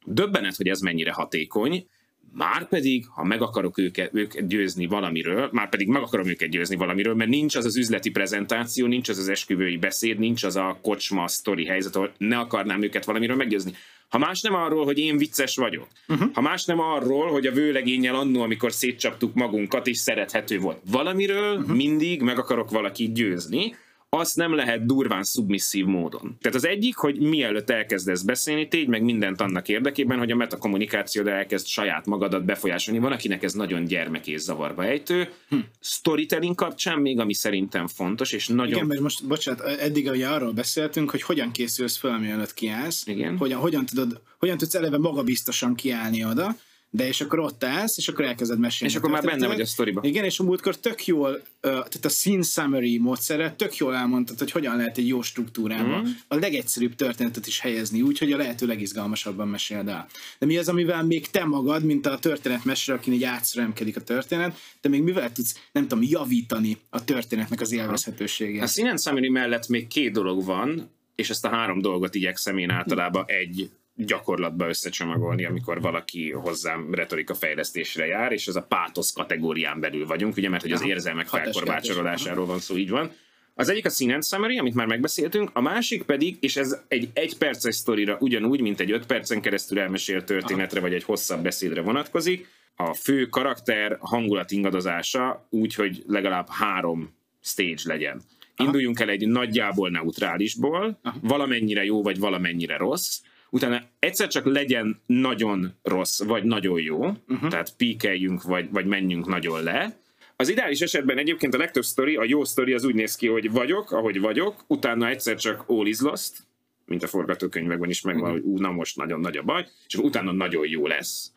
Döbbenet, hogy ez mennyire hatékony, Márpedig, ha meg akarok őket, őket győzni valamiről, már pedig meg akarom őket győzni valamiről, mert nincs az az üzleti prezentáció, nincs az az esküvői beszéd, nincs az a kocsma sztori helyzet, ahol ne akarnám őket valamiről meggyőzni. Ha más nem arról, hogy én vicces vagyok, uh-huh. ha más nem arról, hogy a vőlegényel annó, amikor szétcsaptuk magunkat, is szerethető volt. Valamiről uh-huh. mindig meg akarok valakit győzni, azt nem lehet durván szubmisszív módon. Tehát az egyik, hogy mielőtt elkezdesz beszélni, tégy meg mindent annak érdekében, hogy a metakommunikációd elkezd saját magadat befolyásolni. Van, akinek ez nagyon gyermek és zavarba ejtő. Hm. Storytelling kapcsán még, ami szerintem fontos, és nagyon... Igen, mert most, bocsánat, eddig ugye arról beszéltünk, hogy hogyan készülsz fel, mielőtt kiállsz. Igen. Hogyan, hogyan, tudod, hogyan tudsz eleve magabiztosan kiállni oda, de és akkor ott állsz, és akkor elkezded mesélni. És akkor már benne vagy a sztoriba. Igen, és a múltkor tök jól, tehát a scene summary módszere tök jól elmondtad, hogy hogyan lehet egy jó struktúrába mm. a legegyszerűbb történetet is helyezni, úgy, hogy a lehető legizgalmasabban meséld el. De mi az, amivel még te magad, mint a történetmesél, akin így átszöremkedik a történet, de még mivel tudsz, nem tudom, javítani a történetnek az élvezhetőségét? A scene summary mellett még két dolog van, és ezt a három dolgot igyekszem én általában egy gyakorlatba összecsomagolni, amikor valaki hozzám retorika fejlesztésre jár, és ez a pátosz kategórián belül vagyunk, ugye, mert hogy az érzelmek felkorbácsolodásáról van szó, így van. Az egyik a scene and summary, amit már megbeszéltünk, a másik pedig, és ez egy egy perces sztorira ugyanúgy, mint egy öt percen keresztül elmesélt történetre, Aha. vagy egy hosszabb beszédre vonatkozik, a fő karakter hangulat ingadozása úgy, hogy legalább három stage legyen. Aha. Induljunk el egy nagyjából neutrálisból, Aha. valamennyire jó, vagy valamennyire rossz, utána egyszer csak legyen nagyon rossz, vagy nagyon jó, uh-huh. tehát píkeljünk, vagy, vagy menjünk nagyon le. Az ideális esetben egyébként a legtöbb sztori, a jó sztori az úgy néz ki, hogy vagyok, ahogy vagyok, utána egyszer csak all is lost, mint a forgatókönyvekben is megvan, uh-huh. hogy ú, na most nagyon nagy a baj, és utána nagyon jó lesz.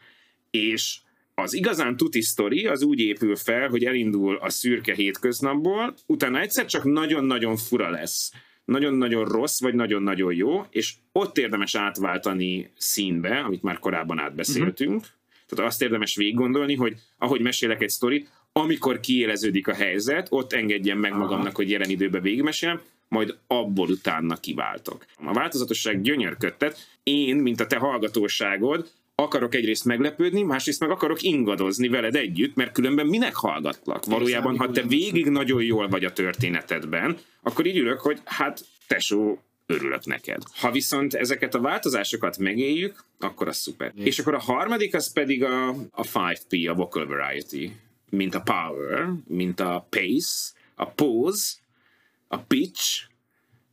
És Az igazán tuti sztori az úgy épül fel, hogy elindul a szürke hétköznapból, utána egyszer csak nagyon-nagyon fura lesz. Nagyon-nagyon rossz, vagy nagyon-nagyon jó, és ott érdemes átváltani színbe, amit már korábban átbeszéltünk. Uh-huh. Tehát azt érdemes végig gondolni, hogy ahogy mesélek egy sztorit, amikor kiéleződik a helyzet, ott engedjem meg magamnak, Aha. hogy jelen időben végigmesélem, majd abból utána kiváltok. A változatosság gyönyörködtet, én, mint a te hallgatóságod, akarok egyrészt meglepődni, másrészt meg akarok ingadozni veled együtt, mert különben minek hallgatlak? Valójában, ha te végig nagyon jól vagy a történetedben, akkor így ülök, hogy hát tesó, örülök neked. Ha viszont ezeket a változásokat megéljük, akkor az szuper. Yeah. És akkor a harmadik az pedig a, a 5P, a vocal variety, mint a power, mint a pace, a pose, a pitch,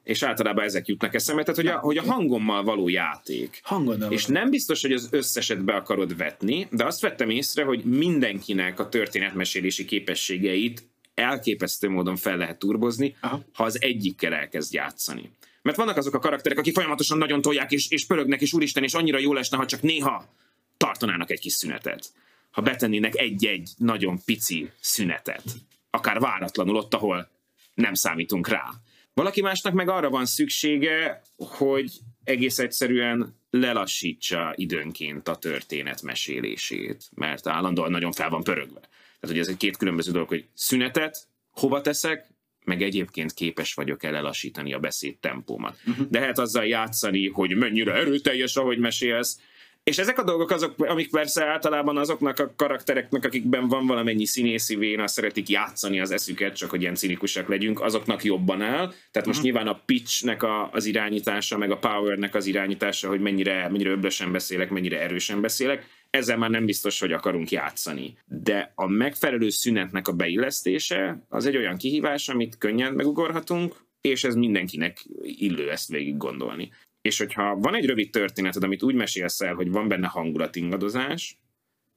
és általában ezek jutnak eszembe, tehát hogy a, hogy a hangommal való játék. Hangon És nem biztos, hogy az összeset be akarod vetni, de azt vettem észre, hogy mindenkinek a történetmesélési képességeit elképesztő módon fel lehet turbozni, Aha. ha az egyikkel elkezd játszani. Mert vannak azok a karakterek, akik folyamatosan nagyon tolják, és, és pörögnek, és úristen, és annyira jó lesne, ha csak néha tartanának egy kis szünetet. Ha betennének egy-egy nagyon pici szünetet. Akár váratlanul ott, ahol nem számítunk rá. Valaki másnak meg arra van szüksége, hogy egész egyszerűen lelassítsa időnként a történet mesélését, mert állandóan nagyon fel van pörögve. Tehát, hogy ez egy két különböző dolog, hogy szünetet hova teszek, meg egyébként képes vagyok el lelassítani a beszéd tempómat. Uh-huh. De lehet azzal játszani, hogy mennyire erőteljes, ahogy mesélsz, és ezek a dolgok azok, amik persze általában azoknak a karaktereknek, akikben van valamennyi színészi véna, szeretik játszani az eszüket, csak hogy ilyen cinikusak legyünk, azoknak jobban áll. Tehát most uh-huh. nyilván a pitchnek a, az irányítása, meg a powernek az irányítása, hogy mennyire, mennyire öblösen beszélek, mennyire erősen beszélek, ezzel már nem biztos, hogy akarunk játszani. De a megfelelő szünetnek a beillesztése az egy olyan kihívás, amit könnyen megugorhatunk, és ez mindenkinek illő ezt végig gondolni. És hogyha van egy rövid történeted, amit úgy mesélsz el, hogy van benne hangulatingadozás,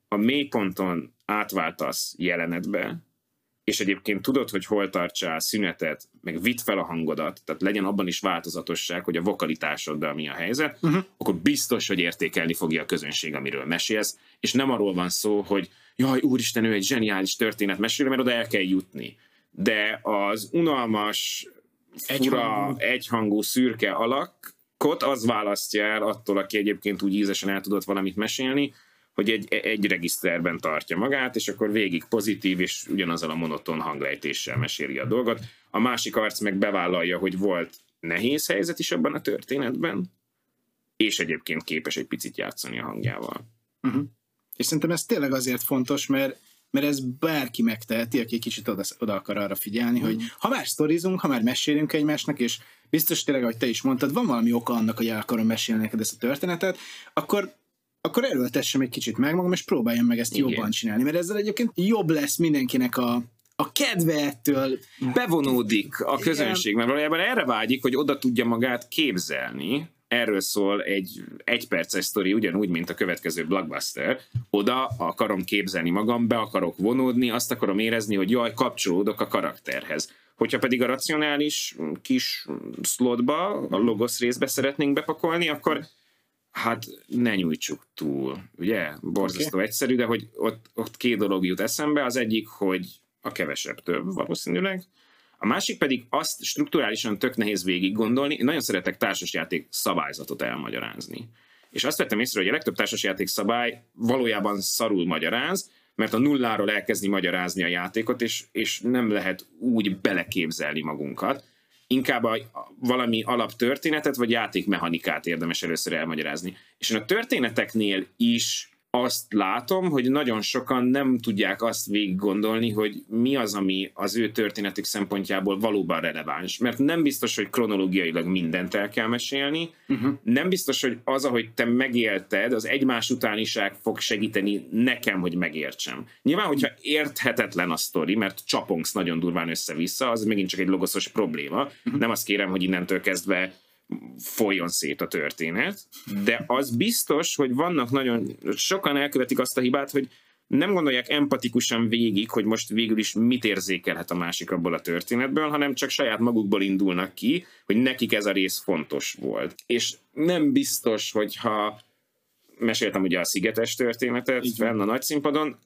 a mélyponton átváltasz jelenetbe, és egyébként tudod, hogy hol tartsál szünetet, meg vitt fel a hangodat, tehát legyen abban is változatosság, hogy a vokalitásoddal mi a helyzet, uh-huh. akkor biztos, hogy értékelni fogja a közönség, amiről mesélsz, és nem arról van szó, hogy jaj, úristen, ő egy zseniális történet mesélő, mert oda el kell jutni. De az unalmas, fura, egyhangú, egyhangú szürke alak Kot az választja el attól, aki egyébként úgy ízesen el tudott valamit mesélni, hogy egy, egy regiszterben tartja magát, és akkor végig pozitív, és ugyanazzal a monoton hanglejtéssel meséli a dolgot. A másik arc meg bevállalja, hogy volt nehéz helyzet is abban a történetben, és egyébként képes egy picit játszani a hangjával. Uh-huh. És szerintem ez tényleg azért fontos, mert mert ez bárki megteheti, aki kicsit oda, oda akar arra figyelni, mm. hogy ha már sztorizunk, ha már mesélünk egymásnak, és biztos tényleg, ahogy te is mondtad, van valami oka annak, hogy el akarom mesélni neked ezt a történetet, akkor akkor erőltessem egy kicsit meg magam, és próbáljam meg ezt Igen. jobban csinálni, mert ezzel egyébként jobb lesz mindenkinek a, a kedve ettől. Bevonódik a közönség, mert valójában erre vágyik, hogy oda tudja magát képzelni, erről szól egy egyperces sztori, ugyanúgy, mint a következő blockbuster. Oda akarom képzelni magam, be akarok vonódni, azt akarom érezni, hogy jaj, kapcsolódok a karakterhez. Hogyha pedig a racionális kis slotba, a logos részbe szeretnénk bepakolni, akkor hát ne nyújtsuk túl, ugye? Borzasztó okay. egyszerű, de hogy ott, ott két dolog jut eszembe. Az egyik, hogy a kevesebb több valószínűleg, a másik pedig azt strukturálisan tök nehéz végig gondolni. Én nagyon szeretek társasjáték szabályzatot elmagyarázni. És azt vettem észre, hogy a legtöbb társasjáték szabály valójában szarul magyaráz, mert a nulláról elkezdi magyarázni a játékot, és, és nem lehet úgy beleképzelni magunkat. Inkább a, valami alaptörténetet, vagy játékmechanikát érdemes először elmagyarázni. És a történeteknél is azt látom, hogy nagyon sokan nem tudják azt végig gondolni, hogy mi az, ami az ő történetük szempontjából valóban releváns. Mert nem biztos, hogy kronológiailag mindent el kell mesélni, uh-huh. nem biztos, hogy az, ahogy te megélted, az egymás utániság fog segíteni nekem, hogy megértsem. Nyilván, hogyha érthetetlen a sztori, mert csapongsz nagyon durván össze-vissza, az megint csak egy logoszos probléma. Uh-huh. Nem azt kérem, hogy innentől kezdve folyjon szét a történet, de az biztos, hogy vannak nagyon, sokan elkövetik azt a hibát, hogy nem gondolják empatikusan végig, hogy most végül is mit érzékelhet a másik abból a történetből, hanem csak saját magukból indulnak ki, hogy nekik ez a rész fontos volt. És nem biztos, hogyha meséltem ugye a szigetes történetet fenn a nagy színpadon,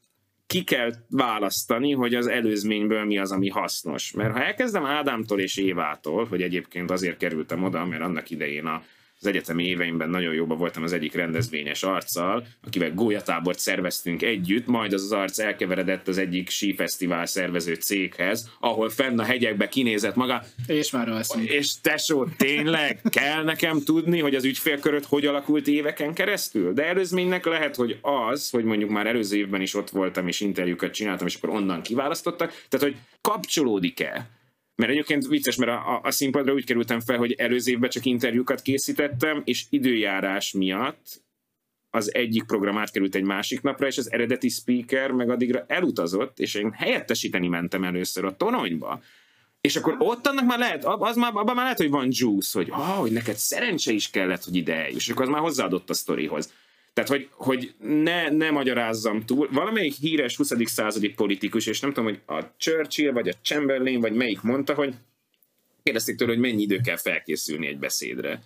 ki kell választani, hogy az előzményből mi az, ami hasznos. Mert ha elkezdem Ádámtól és Évától, hogy egyébként azért kerültem oda, mert annak idején a az egyetemi éveimben nagyon jóban voltam az egyik rendezvényes arccal, akivel gólyatábort szerveztünk együtt, majd az az arc elkeveredett az egyik sífesztivál szervező céghez, ahol fenn a hegyekbe kinézett maga. És már alszunk. És tesó, tényleg kell nekem tudni, hogy az ügyfélköröt hogy alakult éveken keresztül? De előzménynek lehet, hogy az, hogy mondjuk már előző évben is ott voltam, és interjúkat csináltam, és akkor onnan kiválasztottak. Tehát, hogy kapcsolódik-e mert egyébként vicces, mert a, a, színpadra úgy kerültem fel, hogy előző évben csak interjúkat készítettem, és időjárás miatt az egyik program átkerült egy másik napra, és az eredeti speaker meg addigra elutazott, és én helyettesíteni mentem először a toronyba. És akkor ott annak már lehet, az már, abban már lehet, hogy van juice, hogy, ah, hogy neked szerencse is kellett, hogy ide eljuss, és akkor az már hozzáadott a sztorihoz. Tehát, hogy, hogy ne, ne magyarázzam túl. Valamelyik híres 20. századi politikus, és nem tudom, hogy a Churchill, vagy a Chamberlain, vagy melyik mondta, hogy kérdezték tőle, hogy mennyi idő kell felkészülni egy beszédre.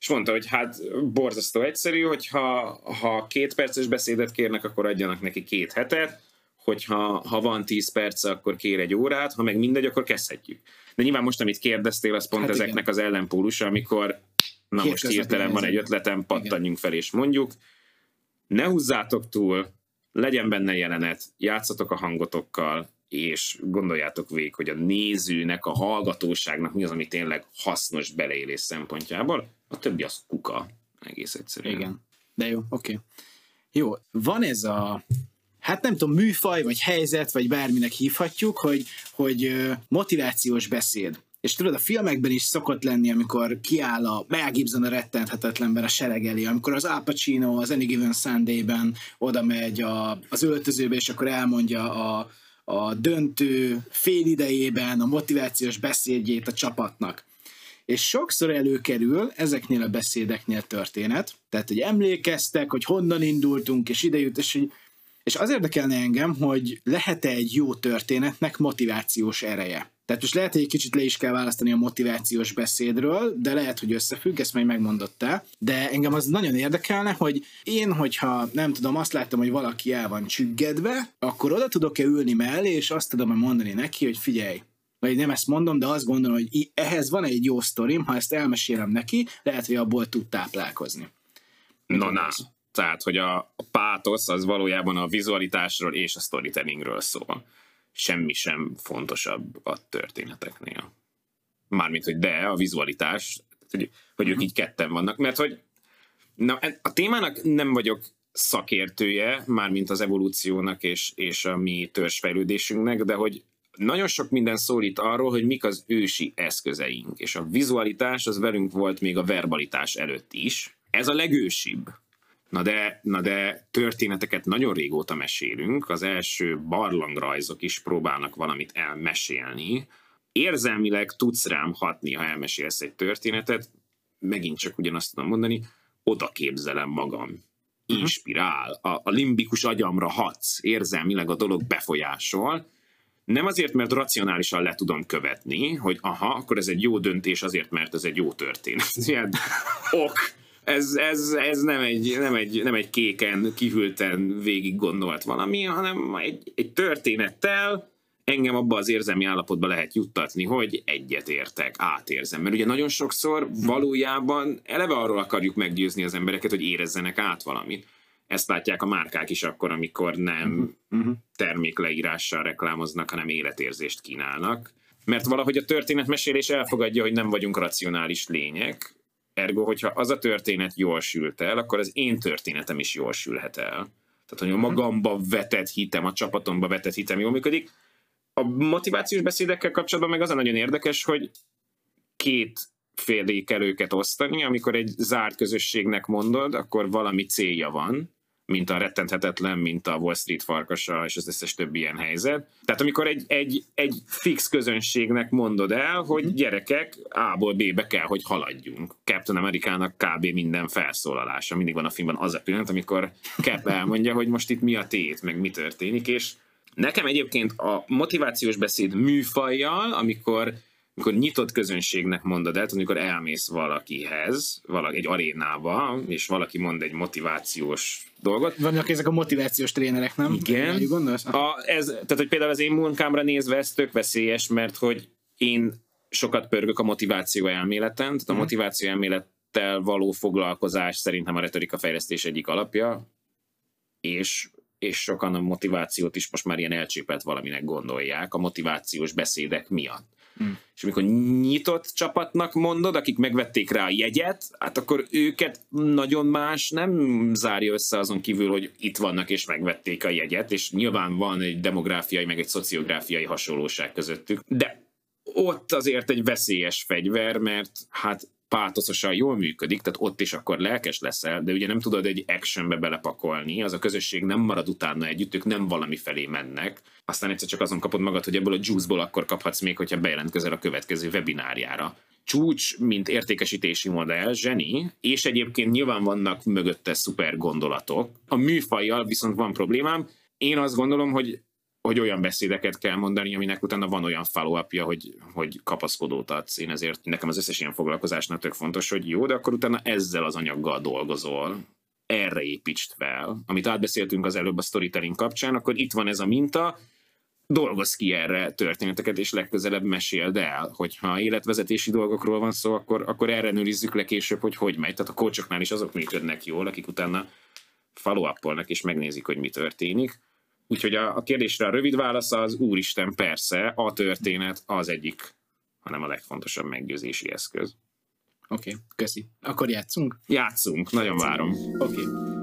És mondta, hogy hát borzasztó egyszerű, hogyha ha két perces beszédet kérnek, akkor adjanak neki két hetet, hogyha ha van 10 perc, akkor kér egy órát, ha meg mindegy, akkor kezdhetjük. De nyilván most, amit kérdeztél, az pont hát ezeknek igen. az ellenpólusa, amikor na Két most hirtelen van egy ötletem, pattanjunk fel és mondjuk, ne húzzátok túl, legyen benne jelenet, játszatok a hangotokkal, és gondoljátok végig, hogy a nézőnek, a hallgatóságnak mi az, ami tényleg hasznos beleélés szempontjából, a többi az kuka, egész egyszerűen. Igen, de jó, oké. Okay. Jó, van ez a hát nem tudom, műfaj, vagy helyzet, vagy bárminek hívhatjuk, hogy, hogy motivációs beszéd. És tudod, a filmekben is szokott lenni, amikor kiáll a Mel Gibson a rettenthetetlenben a sereg elé, amikor az Al Pacino az Any Given Sunday-ben oda megy a, az öltözőbe, és akkor elmondja a, a döntő fél idejében a motivációs beszédjét a csapatnak. És sokszor előkerül ezeknél a beszédeknél történet, tehát hogy emlékeztek, hogy honnan indultunk, és ide jut, és, hogy, és az érdekelne engem, hogy lehet-e egy jó történetnek motivációs ereje. Tehát most lehet, hogy egy kicsit le is kell választani a motivációs beszédről, de lehet, hogy összefügg, ezt majd megmondottál. De engem az nagyon érdekelne, hogy én, hogyha nem tudom, azt láttam, hogy valaki el van csüggedve, akkor oda tudok-e ülni mellé, és azt tudom-e mondani neki, hogy figyelj, vagy nem ezt mondom, de azt gondolom, hogy ehhez van egy jó sztorim, ha ezt elmesélem neki, lehet, hogy abból tud táplálkozni. No, na. Tehát, hogy a pátosz az valójában a vizualitásról és a storytellingről szól semmi sem fontosabb a történeteknél. Mármint, hogy de, a vizualitás, hogy, hogy ők mhm. így ketten vannak, mert hogy na, a témának nem vagyok szakértője, mármint az evolúciónak és, és a mi törzsfejlődésünknek, de hogy nagyon sok minden szólít arról, hogy mik az ősi eszközeink, és a vizualitás az velünk volt még a verbalitás előtt is. Ez a legősibb. Na de, na de történeteket nagyon régóta mesélünk, az első barlangrajzok is próbálnak valamit elmesélni. Érzelmileg tudsz rám hatni, ha elmesélsz egy történetet, megint csak ugyanazt tudom mondani, oda képzelem magam. Mhm. Inspirál, a, a limbikus agyamra hatsz, érzelmileg a dolog befolyásol, nem azért, mert racionálisan le tudom követni, hogy aha, akkor ez egy jó döntés azért, mert ez egy jó történet. Ilyen ok ez, ez, ez nem, egy, nem, egy, nem egy kéken, kihűlten végig gondolt valami, hanem egy, egy történettel engem abba az érzelmi állapotba lehet juttatni, hogy egyet értek, átérzem. Mert ugye nagyon sokszor valójában eleve arról akarjuk meggyőzni az embereket, hogy érezzenek át valamit. Ezt látják a márkák is akkor, amikor nem uh-huh. termékleírással reklámoznak, hanem életérzést kínálnak. Mert valahogy a történetmesélés elfogadja, hogy nem vagyunk racionális lények, Ergo, hogyha az a történet jól sült el, akkor az én történetem is jól sülhet el. Tehát, hogy a magamba vetett hitem, a csapatomba vetett hitem jól működik. A motivációs beszédekkel kapcsolatban meg az a nagyon érdekes, hogy két félé kell őket osztani, amikor egy zárt közösségnek mondod, akkor valami célja van, mint a rettenthetetlen, mint a Wall Street farkasa, és az összes többi ilyen helyzet. Tehát amikor egy, egy, egy fix közönségnek mondod el, hogy mhm. gyerekek, A-ból B-be kell, hogy haladjunk. Captain Amerikának kb. minden felszólalása. Mindig van a filmben az a pillanat, amikor Cap elmondja, hogy most itt mi a tét, meg mi történik, és nekem egyébként a motivációs beszéd műfajjal, amikor amikor nyitott közönségnek mondod el, amikor elmész valakihez, valaki, egy arénába, és valaki mond egy motivációs dolgot. Vannak ezek a motivációs trénerek, nem? Igen. Gondolsz? A, ez, tehát, hogy például az én munkámra nézve ez tök veszélyes, mert hogy én sokat pörgök a motiváció elméleten, tehát a mhm. motiváció elmélettel való foglalkozás szerintem a retorika fejlesztés egyik alapja, és és sokan a motivációt is most már ilyen elcsépelt valaminek gondolják a motivációs beszédek miatt. Hmm. És amikor nyitott csapatnak mondod, akik megvették rá a jegyet, hát akkor őket nagyon más nem zárja össze azon kívül, hogy itt vannak és megvették a jegyet, és nyilván van egy demográfiai, meg egy szociográfiai hasonlóság közöttük, de ott azért egy veszélyes fegyver, mert hát pátoszosan jól működik, tehát ott is akkor lelkes leszel, de ugye nem tudod egy actionbe belepakolni, az a közösség nem marad utána együtt, ők nem valami felé mennek, aztán egyszer csak azon kapod magad, hogy ebből a juice-ból akkor kaphatsz még, hogyha bejelentkezel a következő webinárjára. Csúcs, mint értékesítési modell, zseni, és egyébként nyilván vannak mögötte szuper gondolatok. A műfajjal viszont van problémám. Én azt gondolom, hogy hogy olyan beszédeket kell mondani, aminek utána van olyan follow hogy, hogy kapaszkodót adsz. Én ezért nekem az összes ilyen foglalkozásnak tök fontos, hogy jó, de akkor utána ezzel az anyaggal dolgozol, erre építsd fel. Amit átbeszéltünk az előbb a storytelling kapcsán, akkor itt van ez a minta, dolgoz ki erre történeteket, és legközelebb meséld el, hogyha életvezetési dolgokról van szó, akkor, akkor erre nőrizzük le később, hogy hogy megy. Tehát a coachoknál is azok működnek jól, akik utána follow és megnézik, hogy mi történik Úgyhogy a, a kérdésre a rövid válasz az úristen, persze, a történet az egyik, hanem a legfontosabb meggyőzési eszköz. Oké, okay, köszi. Akkor játszunk? Játszunk, nagyon várom. Oké. Okay.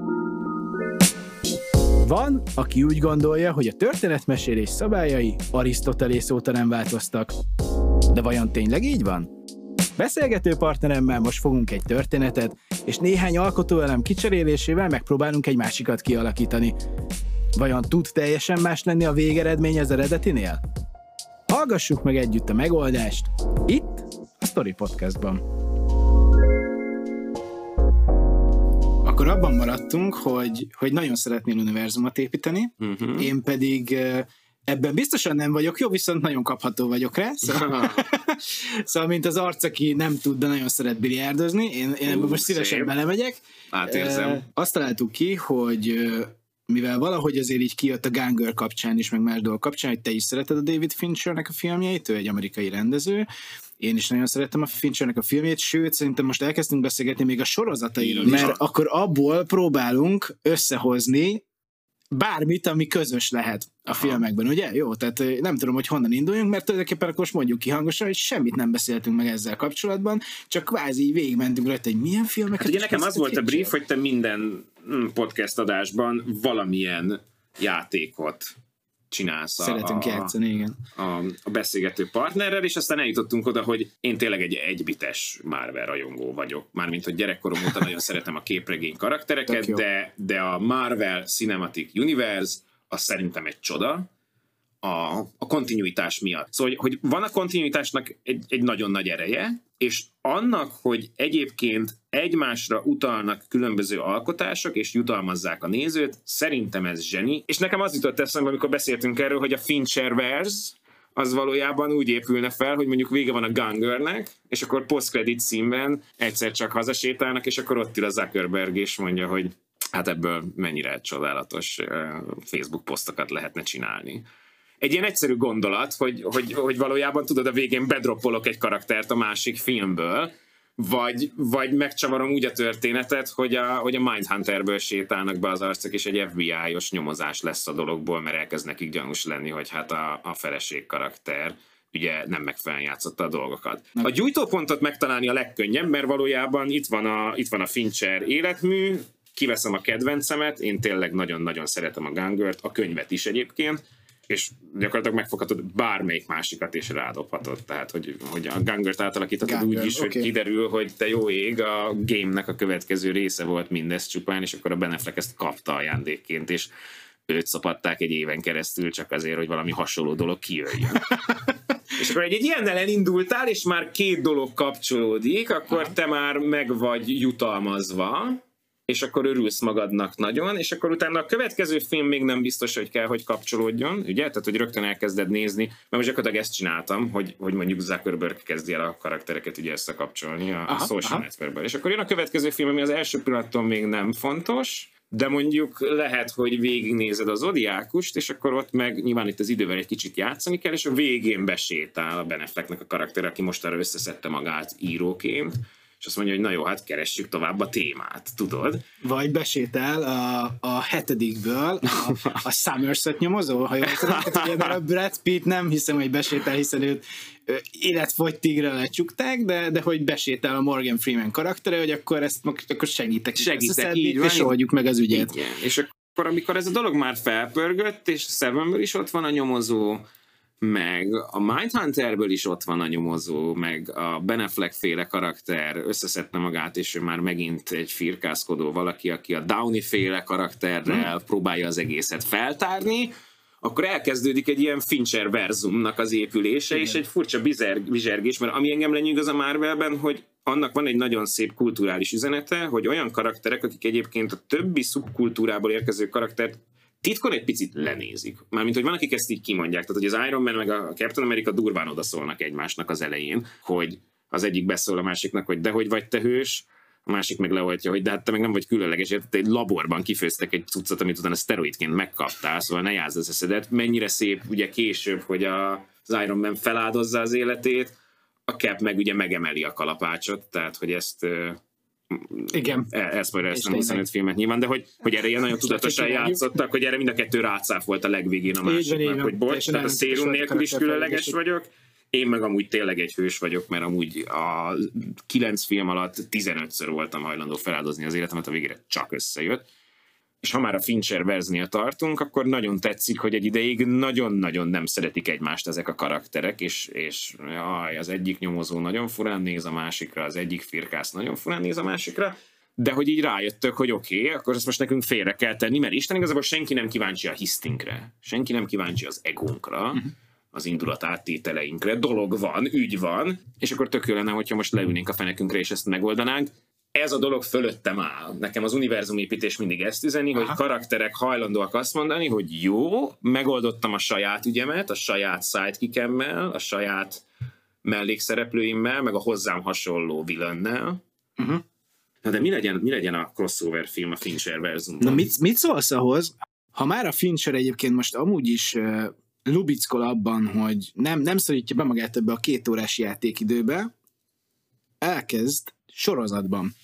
Van, aki úgy gondolja, hogy a történetmesélés szabályai Arisztotelész óta nem változtak. De vajon tényleg így van? Beszélgető partneremmel most fogunk egy történetet, és néhány alkotóelem kicserélésével megpróbálunk egy másikat kialakítani. Vajon tud teljesen más lenni a végeredmény az eredetinél? Hallgassuk meg együtt a megoldást, itt a Story Podcastban. Akkor abban maradtunk, hogy, hogy nagyon szeretnél univerzumot építeni, uh-huh. én pedig ebben biztosan nem vagyok jó, viszont nagyon kapható vagyok rá. Szóval, szóval mint az arc, aki nem tud, de nagyon szeret biliárdozni, én, én ebben most szívesen szép. belemegyek. Átérzem. Azt találtuk ki, hogy mivel valahogy azért így kijött a Ganger kapcsán is, meg más dolgok kapcsán, hogy te is szereted a David Finchernek a filmjeit, ő egy amerikai rendező, én is nagyon szerettem a Finchernek a filmjét, sőt, szerintem most elkezdtünk beszélgetni még a sorozatairól, mert akkor abból próbálunk összehozni bármit, ami közös lehet a filmekben, ugye? Jó, tehát nem tudom, hogy honnan induljunk, mert tulajdonképpen akkor most mondjuk ki hangosan, hogy semmit nem beszéltünk meg ezzel kapcsolatban, csak kvázi végigmentünk rajta, hogy milyen filmeket... Hát ugye nekem az volt a brief, hogy te minden podcast adásban valamilyen játékot csinálsz a, Szeretünk a, játszani, igen. A, a beszélgető partnerrel, és aztán eljutottunk oda, hogy én tényleg egy egybites Marvel rajongó vagyok. Mármint, hogy gyerekkorom óta nagyon szeretem a képregény karaktereket, de, de a Marvel Cinematic Universe az szerintem egy csoda, a, a kontinuitás miatt. Szóval, hogy, hogy van a kontinuitásnak egy, egy nagyon nagy ereje, és annak, hogy egyébként egymásra utalnak különböző alkotások, és jutalmazzák a nézőt, szerintem ez zseni. És nekem az jutott eszembe, amikor beszéltünk erről, hogy a Fincherverse, az valójában úgy épülne fel, hogy mondjuk vége van a Gungernek, és akkor post-credit színben egyszer csak hazasétálnak, és akkor ott ül a Zuckerberg, és mondja, hogy hát ebből mennyire csodálatos Facebook posztokat lehetne csinálni egy ilyen egyszerű gondolat, hogy, hogy, hogy valójában tudod, a végén bedroppolok egy karaktert a másik filmből, vagy, vagy megcsavarom úgy a történetet, hogy a, hogy a Mindhunterből sétálnak be az arcok, és egy FBI-os nyomozás lesz a dologból, mert elkezd nekik gyanús lenni, hogy hát a, a feleség karakter ugye nem megfelelően játszotta a dolgokat. A gyújtópontot megtalálni a legkönnyebb, mert valójában itt van a, itt van a Fincher életmű, kiveszem a kedvencemet, én tényleg nagyon-nagyon szeretem a Gungert, a könyvet is egyébként, és gyakorlatilag megfoghatod bármelyik másikat és rádobhatod. Tehát, hogy, hogy a Gangert átalakíthatod Ganger, úgy is, okay. hogy kiderül, hogy te jó ég, a game-nek a következő része volt mindez csupán, és akkor a Beneflek ezt kapta ajándékként, és őt szopatták egy éven keresztül csak azért, hogy valami hasonló dolog kijöjjön. és akkor egy, egy ilyennel elindultál, és már két dolog kapcsolódik, akkor te már meg vagy jutalmazva, és akkor örülsz magadnak nagyon, és akkor utána a következő film még nem biztos, hogy kell, hogy kapcsolódjon, ugye? Tehát, hogy rögtön elkezded nézni, mert most gyakorlatilag ezt csináltam, hogy, hogy mondjuk Zuckerberg kezdi el a karaktereket ugye összekapcsolni a, aha, a social networkből. És akkor jön a következő film, ami az első pillanattól még nem fontos, de mondjuk lehet, hogy végignézed az Odiákust, és akkor ott meg nyilván itt az idővel egy kicsit játszani kell, és a végén besétál a Benefleknek a karakter, aki most arra összeszedte magát íróként, és azt mondja, hogy na jó, hát keressük tovább a témát, tudod? Vagy besétál a, a hetedikből a, a Somerset nyomozó, ha jól tudom, tehát, mert a Brad Pitt nem hiszem, hogy besétál, hiszen őt életfogytigre lecsukták, de, de hogy besétál a Morgan Freeman karaktere, hogy akkor ezt akkor segítek. Segítek, így van. És oldjuk meg az ügyet. Igen. És akkor, amikor ez a dolog már felpörgött, és Sevenből is ott van a nyomozó, meg a Mindhunterből is ott van a nyomozó, meg a Beneflek féle karakter összeszedte magát, és ő már megint egy firkászkodó valaki, aki a Downey féle karakterrel hmm. próbálja az egészet feltárni, akkor elkezdődik egy ilyen Fincher verzumnak az épülése, Igen. és egy furcsa bizergés, mert ami engem lenyűgöz a Marvelben, hogy annak van egy nagyon szép kulturális üzenete, hogy olyan karakterek, akik egyébként a többi szubkultúrából érkező karaktert titkon egy picit lenézik. Mármint, hogy van, akik ezt így kimondják. Tehát, hogy az Iron Man meg a Captain America durván odaszólnak egymásnak az elején, hogy az egyik beszól a másiknak, hogy de hogy vagy te hős, a másik meg leoltja, hogy de hát te meg nem vagy különleges, érted, egy laborban kifőztek egy cuccot, amit utána szteroidként megkaptál, szóval ne jázd az eszedet. Mennyire szép ugye később, hogy a, az Iron Man feláldozza az életét, a Cap meg ugye megemeli a kalapácsot, tehát hogy ezt igen. Elszpoiler ezt nem 25 filmet nyilván, de hogy, hogy erre ilyen nagyon tudatosan játszottak, hogy erre mind a kettő rácáf volt a legvégén a másiknak, hogy bocs, tehát a szérum nélkül is különleges vagyok, én meg amúgy tényleg egy hős vagyok, mert amúgy a kilenc film alatt 15-ször voltam hajlandó feláldozni az életemet, a végére csak összejött. És ha már a Fincher verznél tartunk, akkor nagyon tetszik, hogy egy ideig nagyon-nagyon nem szeretik egymást ezek a karakterek, és, és jaj, az egyik nyomozó nagyon furán néz a másikra, az egyik firkász nagyon furán néz a másikra, de hogy így rájöttök, hogy oké, okay, akkor ezt most nekünk félre kell tenni, mert Isten igazából senki nem kíváncsi a hisztinkre, senki nem kíváncsi az egónkra, uh-huh az indulat áttételeinkre. Dolog van, ügy van, és akkor tök jó lenne, hogyha most leülnénk a fenekünkre, és ezt megoldanánk. Ez a dolog fölöttem áll. Nekem az univerzumépítés mindig ezt üzeni, Aha. hogy karakterek hajlandóak azt mondani, hogy jó, megoldottam a saját ügyemet, a saját sidekickemmel, a saját mellékszereplőimmel, meg a hozzám hasonló villainnel. Uh-huh. Na de mi legyen, mi legyen a crossover film a Fincher verzumban? Na mit, mit szólsz ahhoz, ha már a Fincher egyébként most amúgy is lubickol abban, hogy nem, nem szorítja be magát ebbe a két órás játékidőbe, elkezd sorozatban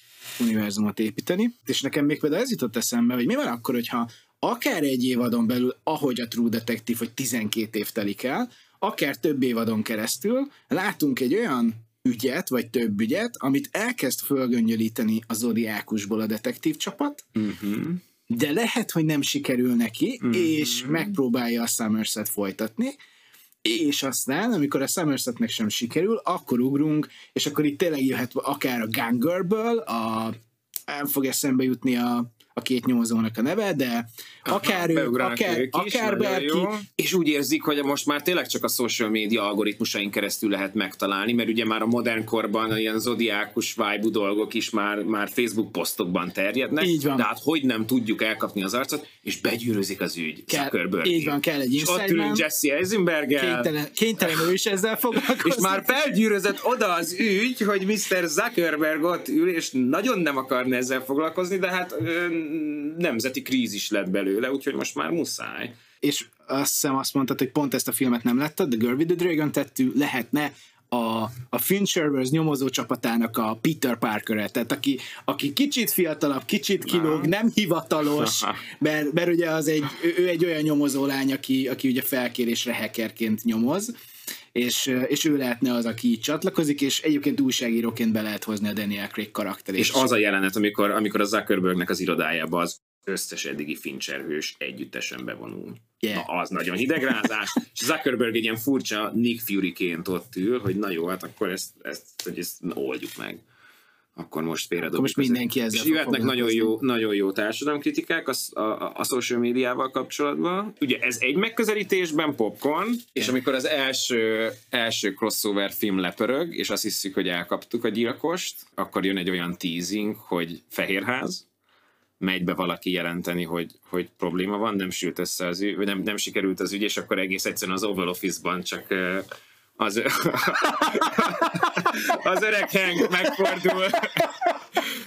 univerzumot építeni, és nekem még például ez jutott eszembe, hogy mi van akkor, hogyha akár egy évadon belül, ahogy a True Detective, hogy 12 év telik el, akár több évadon keresztül látunk egy olyan ügyet, vagy több ügyet, amit elkezd fölgöngyölíteni a Zodiákusból a detektív csapat, uh-huh de lehet, hogy nem sikerül neki, mm-hmm. és megpróbálja a Somerset folytatni, és aztán, amikor a Somersetnek sem sikerül, akkor ugrunk, és akkor itt tényleg jöhet akár a Gangerből, a nem fog eszembe jutni a a két nyomozónak a neve, de akár ő, akár, ők is, akár bárki. És úgy érzik, hogy most már tényleg csak a social media algoritmusain keresztül lehet megtalálni, mert ugye már a modern korban ilyen zodiákus vibe dolgok is már, már Facebook posztokban terjednek. Így van. De hát hogy nem tudjuk elkapni az arcot, és begyűrözik az ügy. Kell, így van, kell egy És ott ülünk Jesse eisenberg Kénytelen, kénytelen ő is ezzel foglalkozni. És már felgyűrözött oda az ügy, hogy Mr. Zuckerberg ott ül, és nagyon nem akarna ezzel foglalkozni, de hát nemzeti krízis lett belőle, úgyhogy most már muszáj. És azt hiszem azt mondtad, hogy pont ezt a filmet nem láttad, The Girl with the Dragon tettű lehetne a, a Fincherverse nyomozó csapatának a Peter parker tehát aki, aki kicsit fiatalabb, kicsit kilóg, nem hivatalos, mert, mert ugye az egy, ő egy olyan nyomozó lány, aki, aki ugye felkérésre hackerként nyomoz, és, és ő lehetne az, aki így csatlakozik, és egyébként újságíróként be lehet hozni a Daniel Craig karakterét. És az a jelenet, amikor, amikor a Zuckerbergnek az irodájába az összes eddigi Fincher hős együttesen bevonul. Yeah. Na, az nagyon hidegrázás. és Zuckerberg egy ilyen furcsa Nick Fury-ként ott ül, hogy na jó, hát akkor ezt, ezt, hogy ezt oldjuk meg akkor most félredobjuk. Most mindenki ezzel És jöhetnek nagyon jó, nagyon jó társadalomkritikák a, a, a social médiával kapcsolatban. Ugye ez egy megközelítésben popcorn, és amikor az első, első crossover film lepörög, és azt hiszük, hogy elkaptuk a gyilkost, akkor jön egy olyan teasing, hogy Fehérház, megy be valaki jelenteni, hogy, hogy probléma van, nem sült össze az ügy, vagy nem, nem sikerült az ügy, és akkor egész egyszerűen az Oval Office-ban csak az, az öreg Hank megfordul,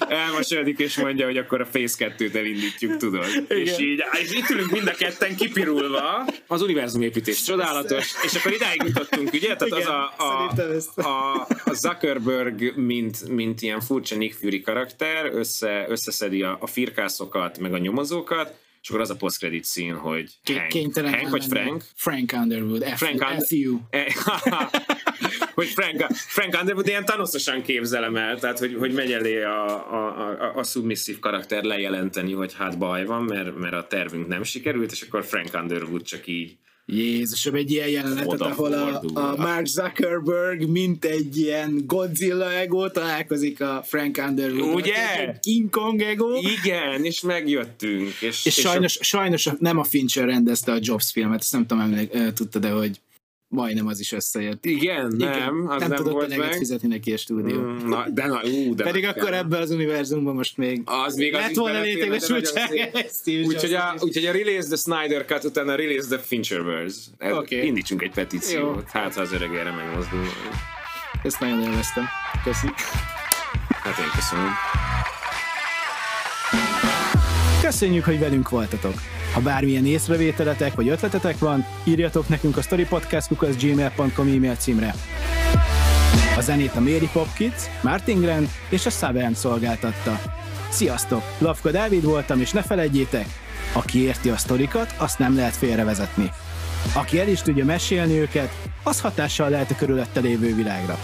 elmosódik, és mondja, hogy akkor a Face 2-t elindítjuk, tudod. És így, és itt ülünk mind a ketten kipirulva, az univerzum építés csodálatos, és akkor idáig jutottunk, ugye? Tehát Igen, az a, a, a, a Zuckerberg, mint, mint ilyen furcsa Nick Fury karakter, össze, összeszedi a, a firkászokat, meg a nyomozókat, és akkor az a post-credit szín, hogy Hank, Hank vagy. Frank? Frank Underwood. F- Frank Und- FU. hogy Frank, Frank Underwood ilyen tanoszosan képzelem el, tehát hogy, hogy megy elé a, a, a, a submisszív karakter lejelenteni, hogy hát baj van, mert, mert a tervünk nem sikerült, és akkor Frank Underwood csak így Jézusom, egy ilyen jelenetet, ahol a, a Mark Zuckerberg, mint egy ilyen Godzilla ego találkozik a Frank Underwood. Ugye? King Kong ego. igen, és megjöttünk. És, És, sajnos, sajnos nem a Fincher rendezte a Jobs filmet, ezt nem tudom, emlék, tudtad de hogy majdnem az is összejött. A, igen, nem, az nem, nem, tudott volt meg. fizetni neki a stúdió. Mm, Na, de na, ú, de Pedig na, akkor kell. ebben az univerzumban most még Az még lett volna nagyon Steve Úgyhogy a, úgyhogy a Release the Snyder Cut utána Release the Fincherverse. Ez- Oké. Indítsunk egy petíciót. Jó. Hát, ha az öreg erre megmozdul. Ezt nagyon élveztem. Köszi. Hát én köszönöm. Köszönjük, hogy velünk voltatok! Ha bármilyen észrevételetek vagy ötletetek van, írjatok nekünk a storypodcast.gmail.com e-mail címre. A zenét a Mary Pop Kids, Martin Grant és a Savern szolgáltatta. Sziasztok! Lavka Dávid voltam, és ne felejtjétek, aki érti a sztorikat, azt nem lehet félrevezetni. Aki el is tudja mesélni őket, az hatással lehet a körülötte lévő világra.